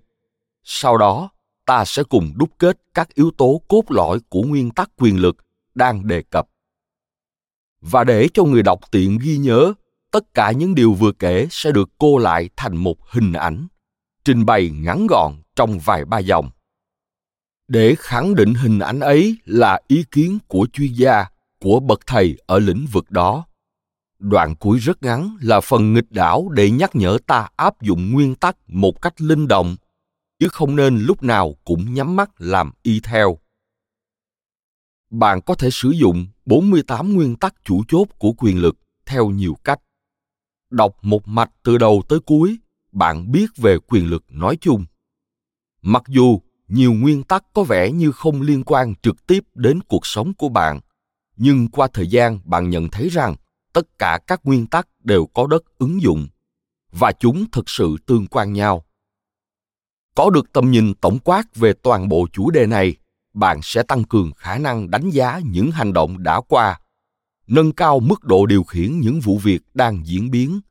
Sau đó ta sẽ cùng đúc kết các yếu tố cốt lõi của nguyên tắc quyền lực đang đề cập. Và để cho người đọc tiện ghi nhớ, tất cả những điều vừa kể sẽ được cô lại thành một hình ảnh, trình bày ngắn gọn trong vài ba dòng. Để khẳng định hình ảnh ấy là ý kiến của chuyên gia, của bậc thầy ở lĩnh vực đó. Đoạn cuối rất ngắn là phần nghịch đảo để nhắc nhở ta áp dụng nguyên tắc một cách linh động chứ không nên lúc nào cũng nhắm mắt làm y theo bạn có thể sử dụng 48 nguyên tắc chủ chốt của quyền lực theo nhiều cách. Đọc một mạch từ đầu tới cuối, bạn biết về quyền lực nói chung. Mặc dù nhiều nguyên tắc có vẻ như không liên quan trực tiếp đến cuộc sống của bạn, nhưng qua thời gian bạn nhận thấy rằng tất cả các nguyên tắc đều có đất ứng dụng và chúng thực sự tương quan nhau. Có được tầm nhìn tổng quát về toàn bộ chủ đề này, bạn sẽ tăng cường khả năng đánh giá những hành động đã qua, nâng cao mức độ điều khiển những vụ việc đang diễn biến.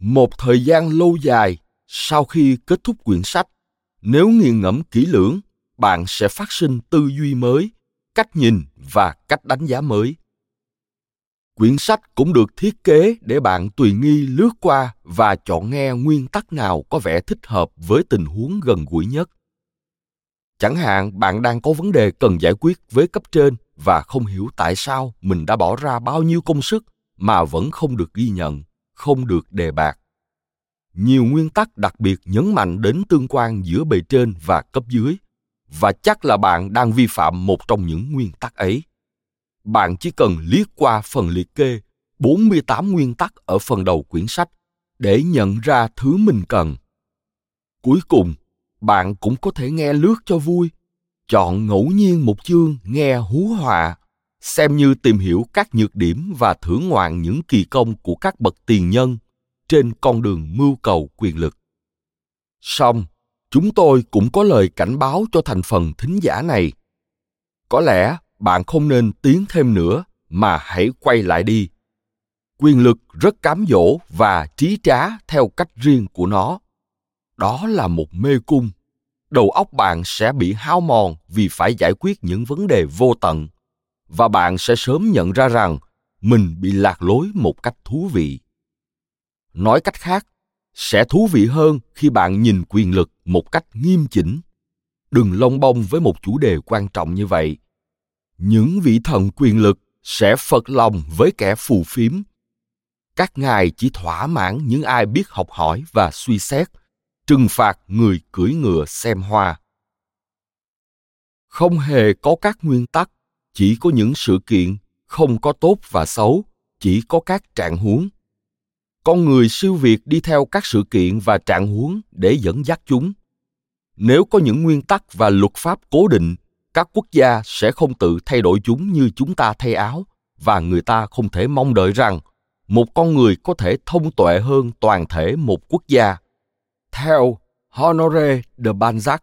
Một thời gian lâu dài sau khi kết thúc quyển sách, nếu nghiền ngẫm kỹ lưỡng, bạn sẽ phát sinh tư duy mới, cách nhìn và cách đánh giá mới quyển sách cũng được thiết kế để bạn tùy nghi lướt qua và chọn nghe nguyên tắc nào có vẻ thích hợp với tình huống gần gũi nhất chẳng hạn, bạn đang có vấn đề cần giải quyết với cấp trên và không hiểu tại sao mình đã bỏ ra bao nhiêu công sức mà vẫn không được ghi nhận, không được đề bạt nhiều nguyên tắc đặc biệt nhấn mạnh đến tương quan giữa bề trên và cấp dưới, và chắc là bạn đang vi phạm một trong những nguyên tắc ấy. Bạn chỉ cần liếc qua phần liệt kê 48 nguyên tắc ở phần đầu quyển sách để nhận ra thứ mình cần. Cuối cùng, bạn cũng có thể nghe lướt cho vui, chọn ngẫu nhiên một chương nghe hú họa, xem như tìm hiểu các nhược điểm và thưởng ngoạn những kỳ công của các bậc tiền nhân trên con đường mưu cầu quyền lực. Song, chúng tôi cũng có lời cảnh báo cho thành phần thính giả này. Có lẽ bạn không nên tiến thêm nữa, mà hãy quay lại đi. Quyền lực rất cám dỗ và trí trá theo cách riêng của nó. Đó là một mê cung. Đầu óc bạn sẽ bị hao mòn vì phải giải quyết những vấn đề vô tận và bạn sẽ sớm nhận ra rằng mình bị lạc lối một cách thú vị nói cách khác, sẽ thú vị hơn khi bạn nhìn quyền lực một cách nghiêm chỉnh đừng lông bông với một chủ đề quan trọng như vậy những vị thần quyền lực sẽ phật lòng với kẻ phù phiếm. Các ngài chỉ thỏa mãn những ai biết học hỏi và suy xét, trừng phạt người cưỡi ngựa xem hoa. Không hề có các nguyên tắc, chỉ có những sự kiện, không có tốt và xấu, chỉ có các trạng huống. Con người siêu việt đi theo các sự kiện và trạng huống để dẫn dắt chúng. Nếu có những nguyên tắc và luật pháp cố định các quốc gia sẽ không tự thay đổi chúng như chúng ta thay áo và người ta không thể mong đợi rằng một con người có thể thông tuệ hơn toàn thể một quốc gia. Theo Honoré de Balzac,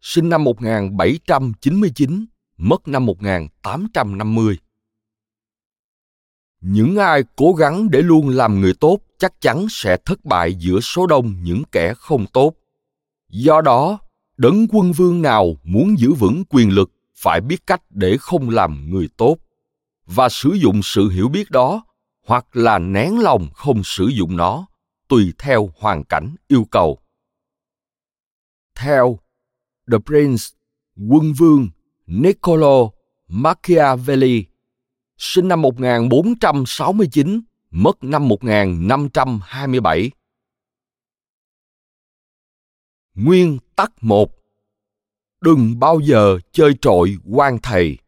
sinh năm 1799, mất năm 1850. Những ai cố gắng để luôn làm người tốt chắc chắn sẽ thất bại giữa số đông những kẻ không tốt. Do đó, đấng quân vương nào muốn giữ vững quyền lực phải biết cách để không làm người tốt và sử dụng sự hiểu biết đó hoặc là nén lòng không sử dụng nó tùy theo hoàn cảnh yêu cầu. Theo The Prince, quân vương Niccolo Machiavelli, sinh năm 1469, mất năm 1527. Nguyên tắc một. Đừng bao giờ chơi trội quan thầy.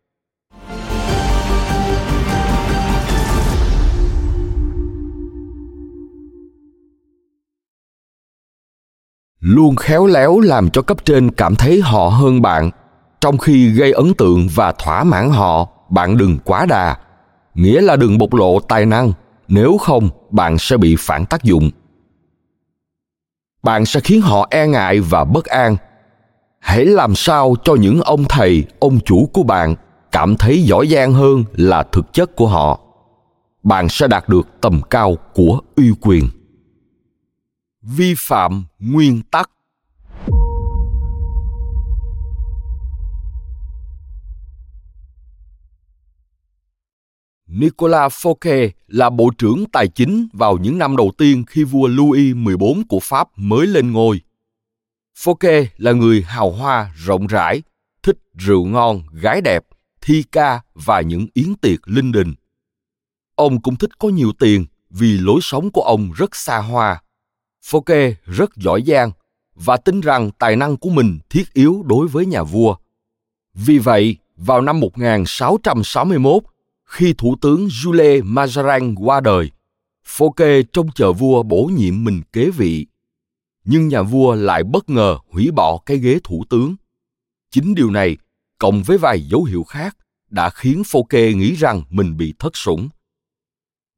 Luôn khéo léo làm cho cấp trên cảm thấy họ hơn bạn. Trong khi gây ấn tượng và thỏa mãn họ, bạn đừng quá đà. Nghĩa là đừng bộc lộ tài năng. Nếu không, bạn sẽ bị phản tác dụng bạn sẽ khiến họ e ngại và bất an. Hãy làm sao cho những ông thầy, ông chủ của bạn cảm thấy giỏi giang hơn là thực chất của họ. Bạn sẽ đạt được tầm cao của uy quyền. Vi phạm nguyên tắc Nicolas Fouquet là bộ trưởng tài chính vào những năm đầu tiên khi vua Louis XIV của Pháp mới lên ngôi. Fouquet là người hào hoa, rộng rãi, thích rượu ngon, gái đẹp, thi ca và những yến tiệc linh đình. Ông cũng thích có nhiều tiền vì lối sống của ông rất xa hoa. Fouquet rất giỏi giang và tin rằng tài năng của mình thiết yếu đối với nhà vua. Vì vậy, vào năm 1661, khi Thủ tướng Jules Mazarin qua đời, Fouquet trông chờ vua bổ nhiệm mình kế vị. Nhưng nhà vua lại bất ngờ hủy bỏ cái ghế thủ tướng. Chính điều này, cộng với vài dấu hiệu khác, đã khiến Fouquet nghĩ rằng mình bị thất sủng.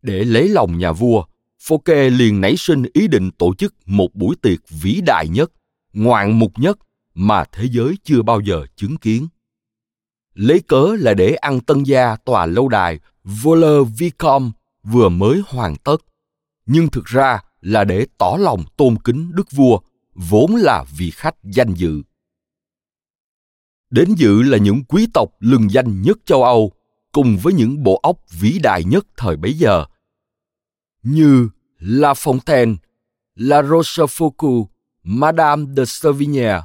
Để lấy lòng nhà vua, Fouquet liền nảy sinh ý định tổ chức một buổi tiệc vĩ đại nhất, ngoạn mục nhất mà thế giới chưa bao giờ chứng kiến lấy cớ là để ăn tân gia tòa lâu đài Voler Vicom vừa mới hoàn tất. Nhưng thực ra là để tỏ lòng tôn kính đức vua, vốn là vị khách danh dự. Đến dự là những quý tộc lừng danh nhất châu Âu, cùng với những bộ óc vĩ đại nhất thời bấy giờ, như La Fontaine, La Rochefoucauld, Madame de Sévigné,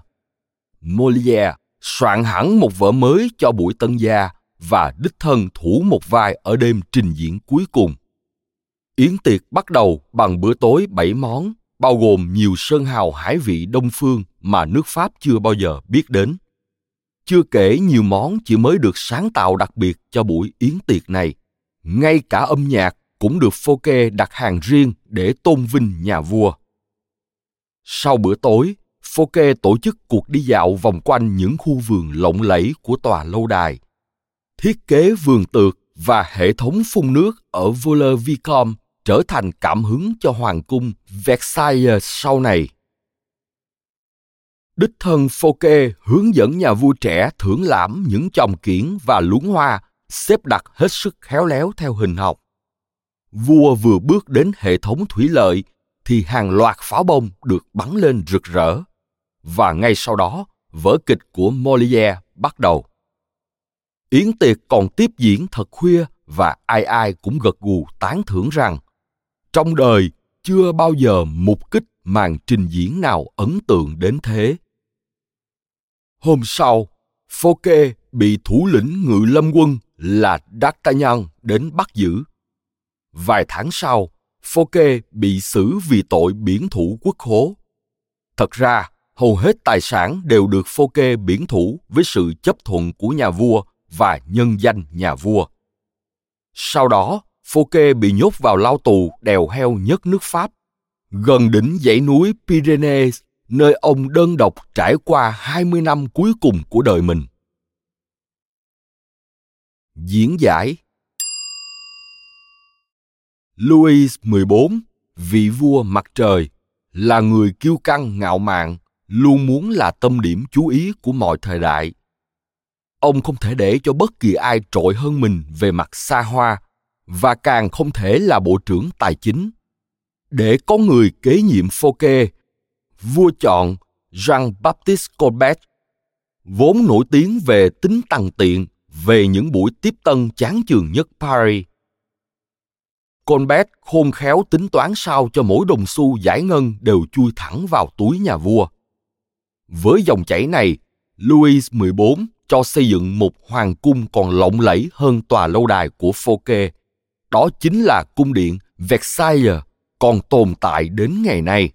Molière, soạn hẳn một vở mới cho buổi tân gia và đích thân thủ một vai ở đêm trình diễn cuối cùng. Yến tiệc bắt đầu bằng bữa tối bảy món bao gồm nhiều sơn hào hải vị đông phương mà nước Pháp chưa bao giờ biết đến. Chưa kể nhiều món chỉ mới được sáng tạo đặc biệt cho buổi yến tiệc này. Ngay cả âm nhạc cũng được Fouquet đặt hàng riêng để tôn vinh nhà vua. Sau bữa tối, Fouquet tổ chức cuộc đi dạo vòng quanh những khu vườn lộng lẫy của tòa lâu đài. Thiết kế vườn tược và hệ thống phun nước ở Vaux-le-Vicomte trở thành cảm hứng cho hoàng cung Versailles sau này. Đích thân Fouquet hướng dẫn nhà vua trẻ thưởng lãm những chòm kiển và luống hoa, xếp đặt hết sức khéo léo theo hình học. Vua vừa bước đến hệ thống thủy lợi thì hàng loạt pháo bông được bắn lên rực rỡ. Và ngay sau đó, vở kịch của Molière bắt đầu. Yến tiệc còn tiếp diễn thật khuya và ai ai cũng gật gù tán thưởng rằng trong đời chưa bao giờ mục kích màn trình diễn nào ấn tượng đến thế. Hôm sau, Fouquet bị thủ lĩnh ngự lâm quân là D'Artagnan đến bắt giữ. Vài tháng sau, Fouquet bị xử vì tội biển thủ quốc hố. Thật ra, hầu hết tài sản đều được phô kê biển thủ với sự chấp thuận của nhà vua và nhân danh nhà vua. Sau đó, phô kê bị nhốt vào lao tù đèo heo nhất nước Pháp, gần đỉnh dãy núi Pyrenees, nơi ông đơn độc trải qua 20 năm cuối cùng của đời mình. Diễn giải Louis XIV, vị vua mặt trời, là người kiêu căng ngạo mạn, luôn muốn là tâm điểm chú ý của mọi thời đại. Ông không thể để cho bất kỳ ai trội hơn mình về mặt xa hoa và càng không thể là bộ trưởng tài chính. Để có người kế nhiệm Fouquet, vua chọn Jean-Baptiste Colbert, vốn nổi tiếng về tính tăng tiện, về những buổi tiếp tân chán chường nhất Paris. Colbert khôn khéo tính toán sao cho mỗi đồng xu giải ngân đều chui thẳng vào túi nhà vua. Với dòng chảy này, Louis XIV cho xây dựng một hoàng cung còn lộng lẫy hơn tòa lâu đài của Fouquet đó chính là cung điện Versailles còn tồn tại đến ngày nay.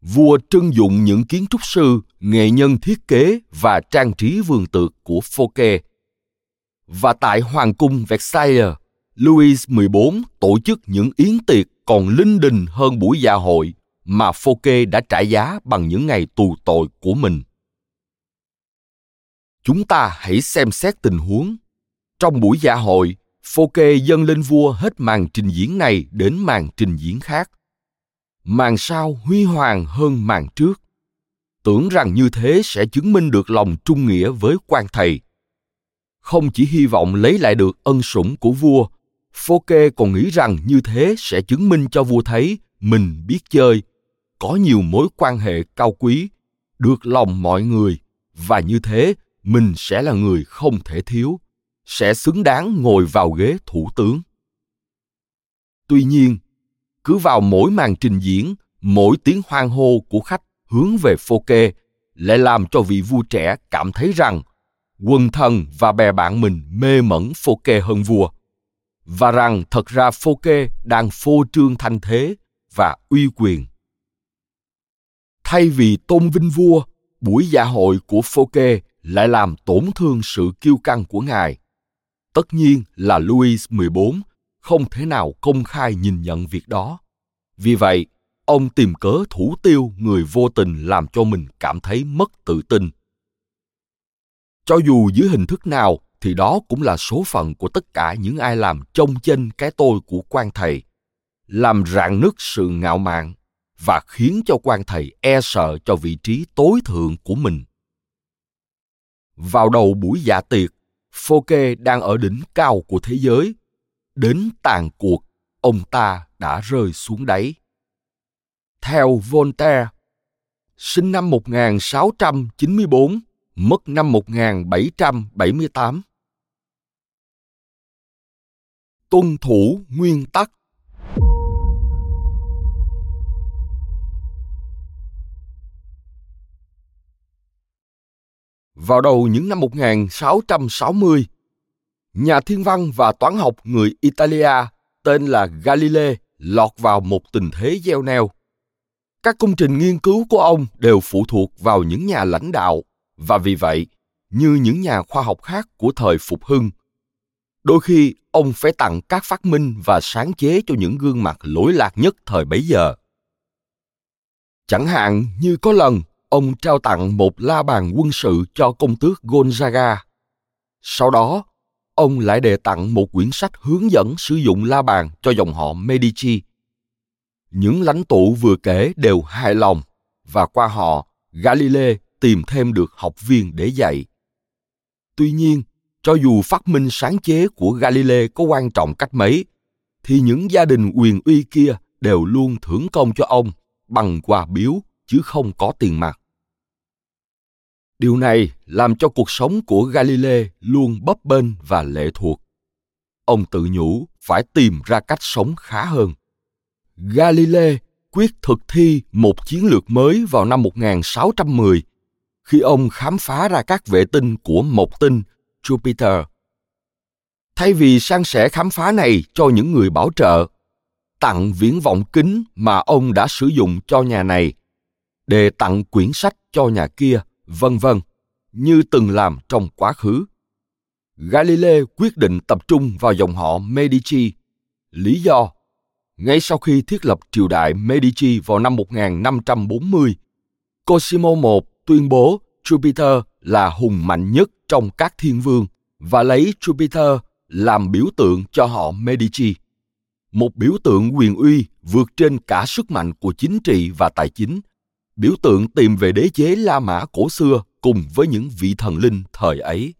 Vua trưng dụng những kiến trúc sư, nghệ nhân thiết kế và trang trí vườn tược của Fouquet. Và tại Hoàng cung Versailles, Louis XIV tổ chức những yến tiệc còn linh đình hơn buổi dạ hội mà Fouquet đã trả giá bằng những ngày tù tội của mình. Chúng ta hãy xem xét tình huống. Trong buổi dạ hội, Phô-kê dâng lên vua hết màn trình diễn này đến màn trình diễn khác. Màn sau huy hoàng hơn màn trước. Tưởng rằng như thế sẽ chứng minh được lòng trung nghĩa với quan thầy. Không chỉ hy vọng lấy lại được ân sủng của vua, Phô-kê còn nghĩ rằng như thế sẽ chứng minh cho vua thấy mình biết chơi, có nhiều mối quan hệ cao quý, được lòng mọi người và như thế mình sẽ là người không thể thiếu sẽ xứng đáng ngồi vào ghế thủ tướng. Tuy nhiên, cứ vào mỗi màn trình diễn, mỗi tiếng hoan hô của khách hướng về phô kê lại làm cho vị vua trẻ cảm thấy rằng quần thần và bè bạn mình mê mẩn phô kê hơn vua và rằng thật ra phô kê đang phô trương thanh thế và uy quyền. Thay vì tôn vinh vua, buổi dạ hội của phô kê lại làm tổn thương sự kiêu căng của ngài Tất nhiên là Louis XIV không thể nào công khai nhìn nhận việc đó. Vì vậy, ông tìm cớ thủ tiêu người vô tình làm cho mình cảm thấy mất tự tin. Cho dù dưới hình thức nào thì đó cũng là số phận của tất cả những ai làm trông chênh cái tôi của quan thầy, làm rạn nứt sự ngạo mạn và khiến cho quan thầy e sợ cho vị trí tối thượng của mình. Vào đầu buổi dạ tiệc, Fouquet đang ở đỉnh cao của thế giới. Đến tàn cuộc, ông ta đã rơi xuống đáy. Theo Voltaire, sinh năm 1694, mất năm 1778. Tuân thủ nguyên tắc Vào đầu những năm 1660, nhà thiên văn và toán học người Italia tên là Galilei lọt vào một tình thế gieo neo. Các công trình nghiên cứu của ông đều phụ thuộc vào những nhà lãnh đạo và vì vậy như những nhà khoa học khác của thời phục hưng đôi khi ông phải tặng các phát minh và sáng chế cho những gương mặt lỗi lạc nhất thời bấy giờ. Chẳng hạn như có lần ông trao tặng một la bàn quân sự cho công tước gonzaga. Sau đó, ông lại đề tặng một quyển sách hướng dẫn sử dụng la bàn cho dòng họ medici. Những lãnh tụ vừa kể đều hài lòng và qua họ, galilei tìm thêm được học viên để dạy. Tuy nhiên, cho dù phát minh sáng chế của galilei có quan trọng cách mấy, thì những gia đình quyền uy kia đều luôn thưởng công cho ông bằng quà biếu chứ không có tiền mặt. Điều này làm cho cuộc sống của galilei luôn bấp bênh và lệ thuộc. Ông tự nhủ phải tìm ra cách sống khá hơn. Galilei quyết thực thi một chiến lược mới vào năm 1610 khi ông khám phá ra các vệ tinh của một tinh Jupiter. Thay vì san sẻ khám phá này cho những người bảo trợ, tặng viễn vọng kính mà ông đã sử dụng cho nhà này, để tặng quyển sách cho nhà kia, vân vân, như từng làm trong quá khứ. Galilei quyết định tập trung vào dòng họ Medici. Lý do ngay sau khi thiết lập triều đại Medici vào năm 1540, Cosimo I tuyên bố Jupiter là hùng mạnh nhất trong các thiên vương và lấy Jupiter làm biểu tượng cho họ Medici. Một biểu tượng quyền uy vượt trên cả sức mạnh của chính trị và tài chính, biểu tượng tìm về đế chế La Mã cổ xưa cùng với những vị thần linh thời ấy.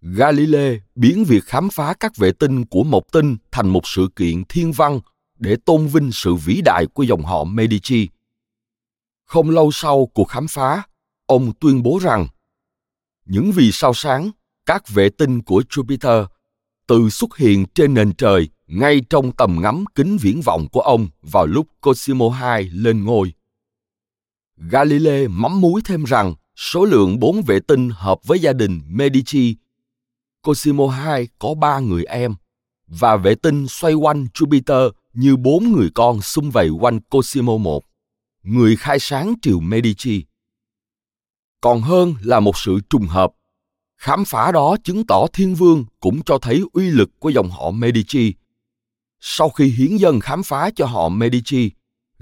Galilei biến việc khám phá các vệ tinh của một tinh thành một sự kiện thiên văn để tôn vinh sự vĩ đại của dòng họ Medici. Không lâu sau cuộc khám phá, ông tuyên bố rằng những vì sao sáng, các vệ tinh của Jupiter tự xuất hiện trên nền trời ngay trong tầm ngắm kính viễn vọng của ông vào lúc Cosimo II lên ngôi. Galilei mắm muối thêm rằng số lượng bốn vệ tinh hợp với gia đình Medici Cosimo II có ba người em và vệ tinh xoay quanh Jupiter như bốn người con xung vầy quanh Cosimo I, người khai sáng triều Medici. Còn hơn là một sự trùng hợp. Khám phá đó chứng tỏ thiên vương cũng cho thấy uy lực của dòng họ Medici. Sau khi hiến dân khám phá cho họ Medici,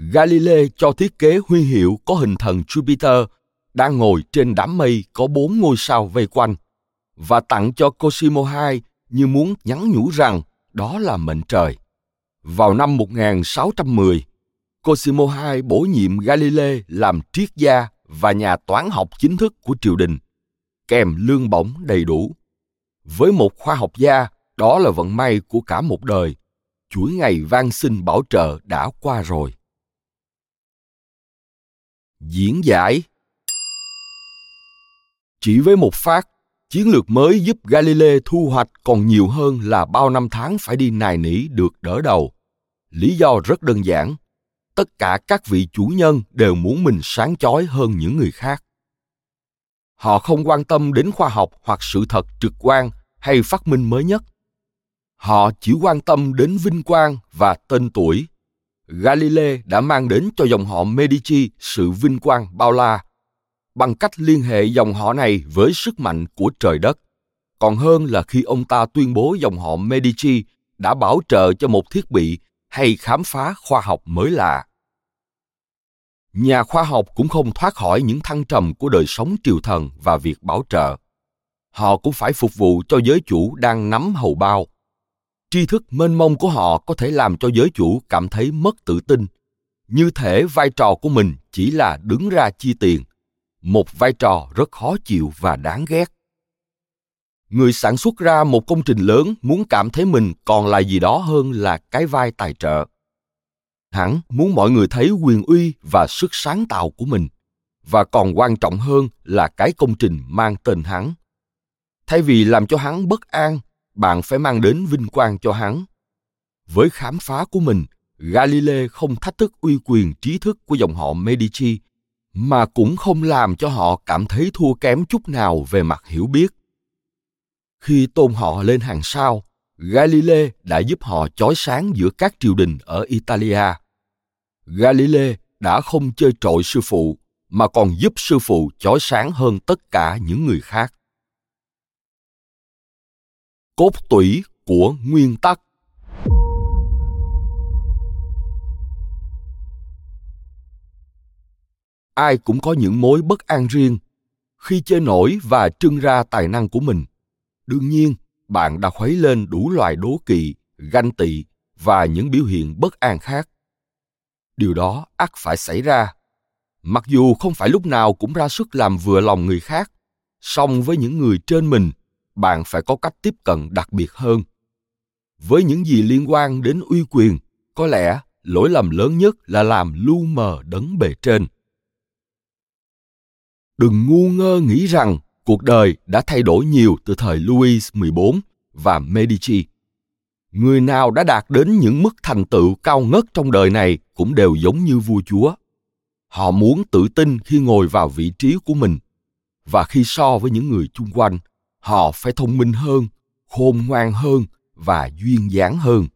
Galilei cho thiết kế huy hiệu có hình thần Jupiter đang ngồi trên đám mây có bốn ngôi sao vây quanh và tặng cho Cosimo II như muốn nhắn nhủ rằng đó là mệnh trời. Vào năm 1610, Cosimo II bổ nhiệm Galilei làm triết gia và nhà toán học chính thức của triều đình, kèm lương bổng đầy đủ. Với một khoa học gia, đó là vận may của cả một đời. Chuỗi ngày van xin bảo trợ đã qua rồi. Diễn giải Chỉ với một phát, Chiến lược mới giúp Galilei thu hoạch còn nhiều hơn là bao năm tháng phải đi nài nỉ được đỡ đầu. Lý do rất đơn giản. Tất cả các vị chủ nhân đều muốn mình sáng chói hơn những người khác. Họ không quan tâm đến khoa học hoặc sự thật trực quan hay phát minh mới nhất. Họ chỉ quan tâm đến vinh quang và tên tuổi. Galilei đã mang đến cho dòng họ Medici sự vinh quang bao la bằng cách liên hệ dòng họ này với sức mạnh của trời đất. Còn hơn là khi ông ta tuyên bố dòng họ medici đã bảo trợ cho một thiết bị hay khám phá khoa học mới lạ. Nhà khoa học cũng không thoát khỏi những thăng trầm của đời sống triều thần và việc bảo trợ. Họ cũng phải phục vụ cho giới chủ đang nắm hầu bao tri thức mênh mông của họ có thể làm cho giới chủ cảm thấy mất tự tin. Như thể vai trò của mình chỉ là đứng ra chi tiền, một vai trò rất khó chịu và đáng ghét. Người sản xuất ra một công trình lớn muốn cảm thấy mình còn là gì đó hơn là cái vai tài trợ. Hắn muốn mọi người thấy quyền uy và sức sáng tạo của mình, và còn quan trọng hơn là cái công trình mang tên hắn. Thay vì làm cho hắn bất an bạn phải mang đến vinh quang cho hắn. Với khám phá của mình galilei không thách thức uy quyền trí thức của dòng họ medici, mà cũng không làm cho họ cảm thấy thua kém chút nào về mặt hiểu biết. Khi tôn họ lên hàng sau galilei đã giúp họ chói sáng giữa các triều đình ở italia. Galilei đã không chơi trội sư phụ, mà còn giúp sư phụ chói sáng hơn tất cả những người khác cốt tủy của nguyên tắc. Ai cũng có những mối bất an riêng khi chơi nổi và trưng ra tài năng của mình. Đương nhiên, bạn đã khuấy lên đủ loại đố kỵ, ganh tị và những biểu hiện bất an khác. Điều đó ắt phải xảy ra. Mặc dù không phải lúc nào cũng ra sức làm vừa lòng người khác, song với những người trên mình bạn phải có cách tiếp cận đặc biệt hơn với những gì liên quan đến uy quyền có lẽ lỗi lầm lớn nhất là làm lu mờ đấng bề trên đừng ngu ngơ nghĩ rằng cuộc đời đã thay đổi nhiều từ thời Louis XIV và Medici. Người nào đã đạt đến những mức thành tựu cao ngất trong đời này cũng đều giống như vua chúa. Họ muốn tự tin khi ngồi vào vị trí của mình và khi so với những người chung quanh, họ phải thông minh hơn, khôn ngoan hơn và duyên dáng hơn.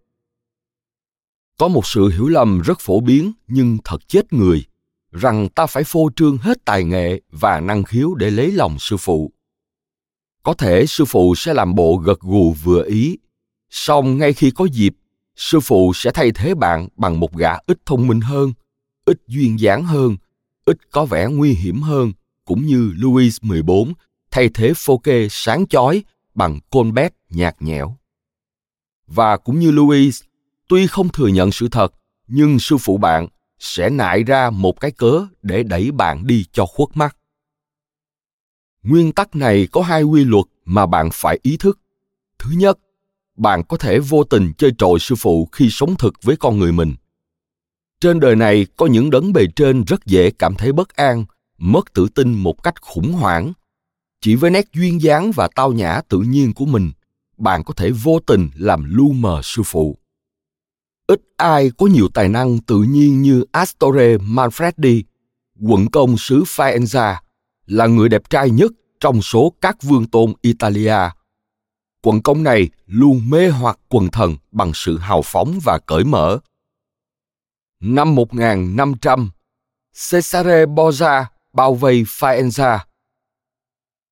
Có một sự hiểu lầm rất phổ biến nhưng thật chết người rằng ta phải phô trương hết tài nghệ và năng khiếu để lấy lòng sư phụ có thể sư phụ sẽ làm bộ gật gù vừa ý song ngay khi có dịp sư phụ sẽ thay thế bạn bằng một gã ít thông minh hơn ít duyên dáng hơn ít có vẻ nguy hiểm hơn cũng như Louis 14 thay thế phô kê sáng chói bằng côn bét nhạt nhẽo. Và cũng như Louis, tuy không thừa nhận sự thật, nhưng sư phụ bạn sẽ nại ra một cái cớ để đẩy bạn đi cho khuất mắt. Nguyên tắc này có hai quy luật mà bạn phải ý thức. Thứ nhất bạn có thể vô tình chơi trội sư phụ khi sống thực với con người mình. Trên đời này có những đấng bề trên rất dễ cảm thấy bất an mất tự tin một cách khủng hoảng chỉ với nét duyên dáng và tao nhã tự nhiên của mình bạn có thể vô tình làm lu mờ sư phụ ít ai có nhiều tài năng tự nhiên như Astore Manfredi, quận công xứ Faenza, là người đẹp trai nhất trong số các vương tôn Italia. Quận công này luôn mê hoặc quần thần bằng sự hào phóng và cởi mở. Năm 1500, Cesare Borgia bao vây Faenza.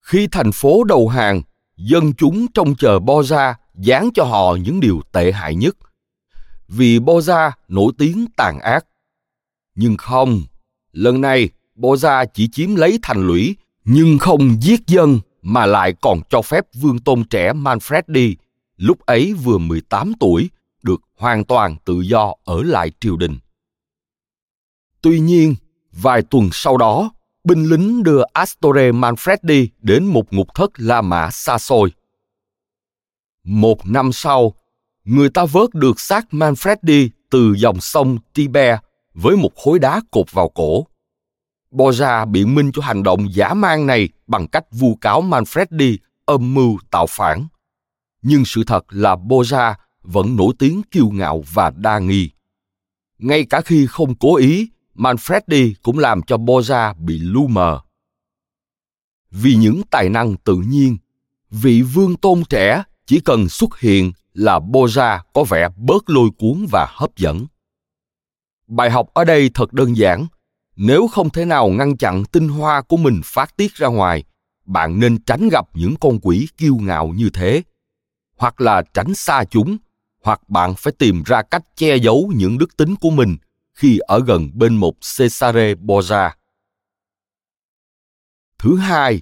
Khi thành phố đầu hàng, dân chúng trông chờ Boza dán cho họ những điều tệ hại nhất – vì Boza nổi tiếng tàn ác. Nhưng không, lần này Boza chỉ chiếm lấy thành lũy nhưng không giết dân mà lại còn cho phép vương tôn trẻ Manfred đi. lúc ấy vừa 18 tuổi, được hoàn toàn tự do ở lại triều đình. Tuy nhiên, vài tuần sau đó, binh lính đưa Astore Manfredi đến một ngục thất La Mã xa xôi. Một năm sau, người ta vớt được xác Manfredi từ dòng sông Tiber với một khối đá cột vào cổ. Borgia biện minh cho hành động giả man này bằng cách vu cáo Manfredi âm mưu tạo phản. Nhưng sự thật là Borgia vẫn nổi tiếng kiêu ngạo và đa nghi. Ngay cả khi không cố ý, Manfredi cũng làm cho Boza bị lu mờ. Vì những tài năng tự nhiên, vị vương tôn trẻ chỉ cần xuất hiện là Boza có vẻ bớt lôi cuốn và hấp dẫn. Bài học ở đây thật đơn giản. Nếu không thể nào ngăn chặn tinh hoa của mình phát tiết ra ngoài, bạn nên tránh gặp những con quỷ kiêu ngạo như thế. Hoặc là tránh xa chúng, hoặc bạn phải tìm ra cách che giấu những đức tính của mình khi ở gần bên một Cesare Borgia. Thứ hai,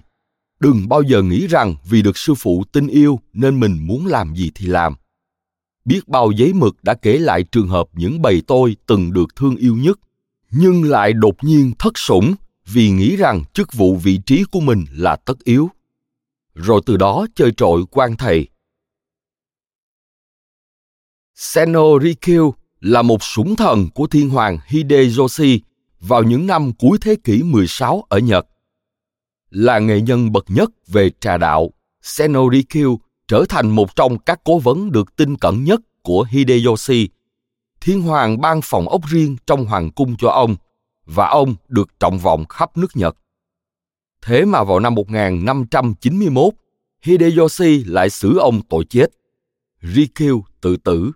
đừng bao giờ nghĩ rằng vì được sư phụ tin yêu nên mình muốn làm gì thì làm. Biết bao giấy mực đã kể lại trường hợp những bầy tôi từng được thương yêu nhất nhưng lại đột nhiên thất sủng vì nghĩ rằng chức vụ vị trí của mình là tất yếu. Rồi từ đó chơi trội quan thầy. Seno Rikyu là một súng thần của thiên hoàng Hideyoshi vào những năm cuối thế kỷ 16 ở Nhật. Là nghệ nhân bậc nhất về trà đạo, Seno Rikyu trở thành một trong các cố vấn được tin cẩn nhất của Hideyoshi. Thiên hoàng ban phòng ốc riêng trong hoàng cung cho ông và ông được trọng vọng khắp nước Nhật. Thế mà vào năm 1591, Hideyoshi lại xử ông tội chết. Rikyu tự tử.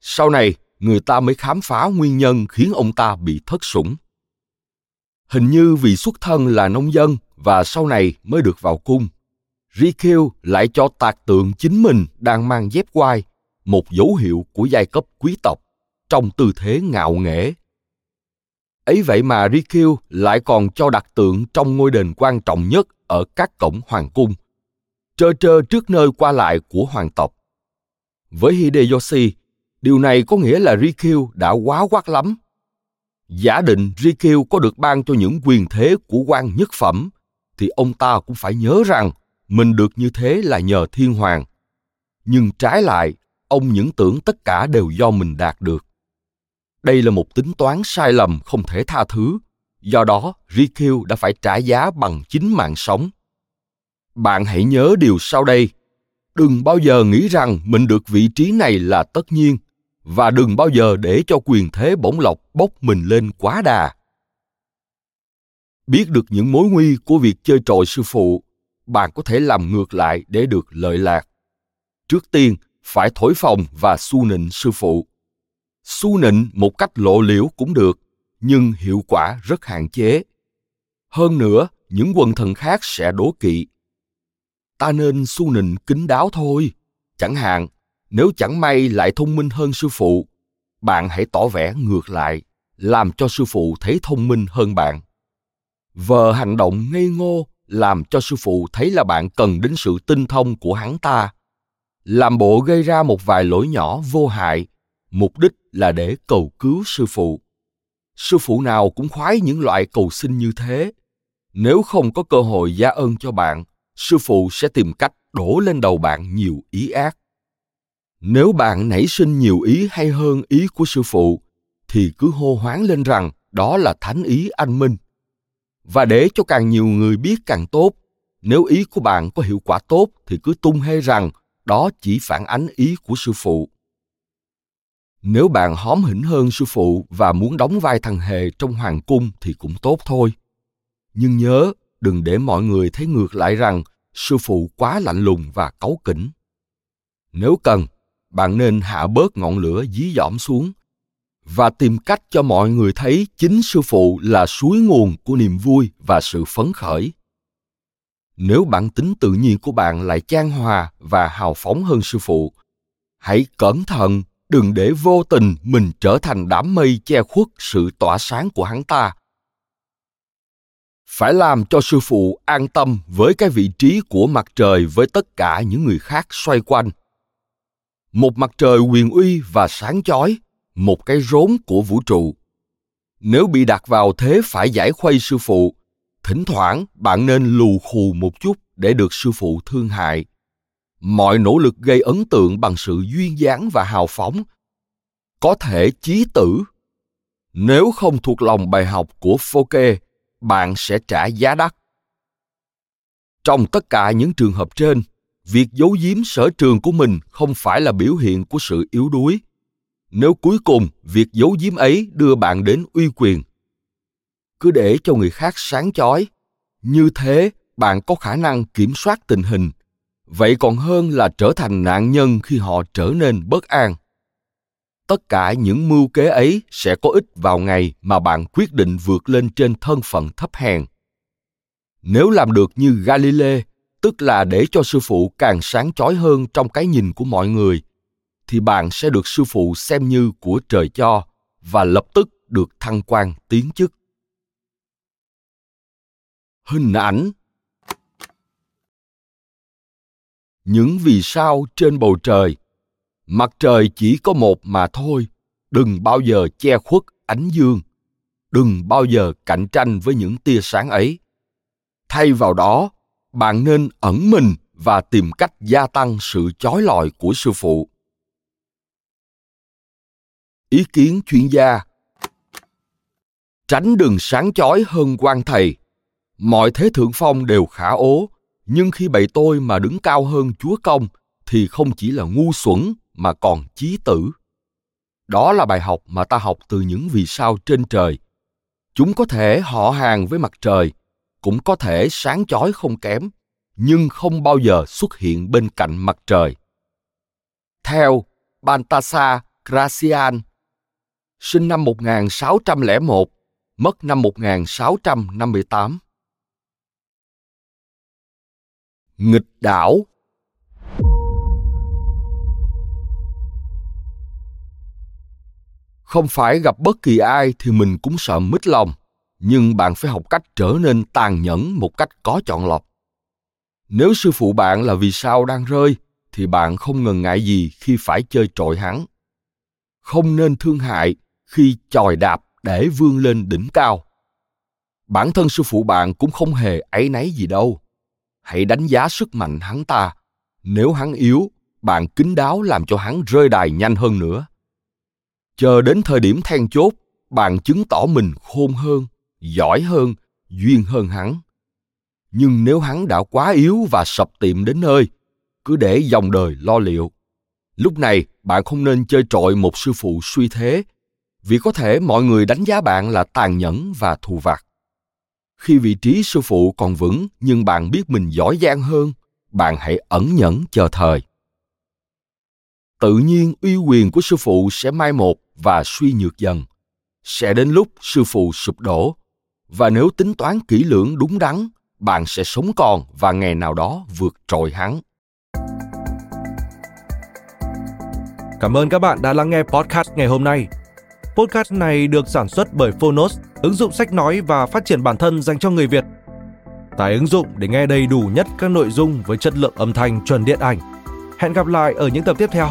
Sau này, người ta mới khám phá nguyên nhân khiến ông ta bị thất sủng. Hình như vì xuất thân là nông dân và sau này mới được vào cung. Rikiu lại cho tạc tượng chính mình đang mang dép quai, một dấu hiệu của giai cấp quý tộc, trong tư thế ngạo nghễ. Ấy vậy mà Rikiu lại còn cho đặt tượng trong ngôi đền quan trọng nhất ở các cổng hoàng cung, trơ trơ trước nơi qua lại của hoàng tộc. Với Hideyoshi, điều này có nghĩa là Rikyu đã quá quát lắm. Giả định Rikyu có được ban cho những quyền thế của quan nhất phẩm, thì ông ta cũng phải nhớ rằng mình được như thế là nhờ thiên hoàng. Nhưng trái lại, ông những tưởng tất cả đều do mình đạt được. Đây là một tính toán sai lầm không thể tha thứ. Do đó, Rikyu đã phải trả giá bằng chính mạng sống. Bạn hãy nhớ điều sau đây. Đừng bao giờ nghĩ rằng mình được vị trí này là tất nhiên và đừng bao giờ để cho quyền thế bổng lộc bốc mình lên quá đà. Biết được những mối nguy của việc chơi trội sư phụ, bạn có thể làm ngược lại để được lợi lạc. Trước tiên, phải thổi phồng và su nịnh sư phụ su nịnh một cách lộ liễu cũng được nhưng hiệu quả rất hạn chế hơn nữa những quần thần khác sẽ đố kỵ ta nên su nịnh kín đáo thôi chẳng hạn nếu chẳng may lại thông minh hơn sư phụ, bạn hãy tỏ vẻ ngược lại, làm cho sư phụ thấy thông minh hơn bạn. Vờ hành động ngây ngô, làm cho sư phụ thấy là bạn cần đến sự tinh thông của hắn ta. Làm bộ gây ra một vài lỗi nhỏ vô hại, mục đích là để cầu cứu sư phụ. Sư phụ nào cũng khoái những loại cầu xin như thế. Nếu không có cơ hội gia ơn cho bạn, sư phụ sẽ tìm cách đổ lên đầu bạn nhiều ý ác nếu bạn nảy sinh nhiều ý hay hơn ý của sư phụ, thì cứ hô hoáng lên rằng đó là thánh ý anh minh. Và để cho càng nhiều người biết càng tốt, nếu ý của bạn có hiệu quả tốt thì cứ tung hê rằng đó chỉ phản ánh ý của sư phụ. Nếu bạn hóm hỉnh hơn sư phụ và muốn đóng vai thằng hề trong hoàng cung thì cũng tốt thôi. Nhưng nhớ, đừng để mọi người thấy ngược lại rằng sư phụ quá lạnh lùng và cáu kỉnh. Nếu cần bạn nên hạ bớt ngọn lửa dí dỏm xuống và tìm cách cho mọi người thấy chính sư phụ là suối nguồn của niềm vui và sự phấn khởi. Nếu bản tính tự nhiên của bạn lại chan hòa và hào phóng hơn sư phụ, hãy cẩn thận, đừng để vô tình mình trở thành đám mây che khuất sự tỏa sáng của hắn ta. Phải làm cho sư phụ an tâm với cái vị trí của mặt trời với tất cả những người khác xoay quanh một mặt trời quyền uy và sáng chói một cái rốn của vũ trụ. Nếu bị đặt vào thế phải giải khuây sư phụ thỉnh thoảng bạn nên lù khù một chút để được sư phụ thương hại. Mọi nỗ lực gây ấn tượng bằng sự duyên dáng và hào phóng có thể chí tử. Nếu không thuộc lòng bài học của Fouquet, bạn sẽ trả giá đắt. Trong tất cả những trường hợp trên, việc giấu giếm sở trường của mình không phải là biểu hiện của sự yếu đuối. Nếu cuối cùng việc giấu giếm ấy đưa bạn đến uy quyền, cứ để cho người khác sáng chói, như thế bạn có khả năng kiểm soát tình hình. Vậy còn hơn là trở thành nạn nhân khi họ trở nên bất an. Tất cả những mưu kế ấy sẽ có ích vào ngày mà bạn quyết định vượt lên trên thân phận thấp hèn. Nếu làm được như galilei tức là để cho sư phụ càng sáng chói hơn trong cái nhìn của mọi người, thì bạn sẽ được sư phụ xem như của trời cho và lập tức được thăng quan tiến chức. Hình ảnh. Những vì sao trên bầu trời. Mặt trời chỉ có một mà thôi, đừng bao giờ che khuất ánh dương. Đừng bao giờ cạnh tranh với những tia sáng ấy. Thay vào đó bạn nên ẩn mình và tìm cách gia tăng sự chói lọi của sư phụ. Ý kiến chuyên gia. Tránh đừng sáng chói hơn quan thầy. Mọi thế thượng phong đều khả ố, nhưng khi bậy tôi mà đứng cao hơn chúa công thì không chỉ là ngu xuẩn mà còn chí tử. Đó là bài học mà ta học từ những vì sao trên trời. Chúng có thể họ hàng với mặt trời cũng có thể sáng chói không kém nhưng không bao giờ xuất hiện bên cạnh mặt trời. Theo Baltasar Gracian sinh năm 1601 mất năm 1658. Nghịch đảo. Không phải gặp bất kỳ ai thì mình cũng sợ mít lòng, nhưng bạn phải học cách trở nên tàn nhẫn một cách có chọn lọc. Nếu sư phụ bạn là vì sao đang rơi, thì bạn không ngần ngại gì khi phải chơi trội hắn. Không nên thương hại khi chòi đạp để vươn lên đỉnh cao. Bản thân sư phụ bạn cũng không hề ấy nấy gì đâu. Hãy đánh giá sức mạnh hắn ta. Nếu hắn yếu, bạn kín đáo làm cho hắn rơi đài nhanh hơn nữa. Chờ đến thời điểm then chốt, bạn chứng tỏ mình khôn hơn, giỏi hơn, duyên hơn hắn. Nhưng nếu hắn đã quá yếu và sập tiệm đến nơi, cứ để dòng đời lo liệu. Lúc này, bạn không nên chơi trội một sư phụ suy thế, vì có thể mọi người đánh giá bạn là tàn nhẫn và thù vặt. Khi vị trí sư phụ còn vững nhưng bạn biết mình giỏi giang hơn, bạn hãy ẩn nhẫn chờ thời. Tự nhiên uy quyền của sư phụ sẽ mai một và suy nhược dần. Sẽ đến lúc sư phụ sụp đổ. Và nếu tính toán kỹ lưỡng đúng đắn, bạn sẽ sống còn và ngày nào đó vượt trội hắn.
Cảm ơn các bạn đã lắng nghe podcast ngày hôm nay. Podcast này được sản xuất bởi Phonos, ứng dụng sách nói và phát triển bản thân dành cho người Việt. Tải ứng dụng để nghe đầy đủ nhất các nội dung với chất lượng âm thanh chuẩn điện ảnh. Hẹn gặp lại ở những tập tiếp theo.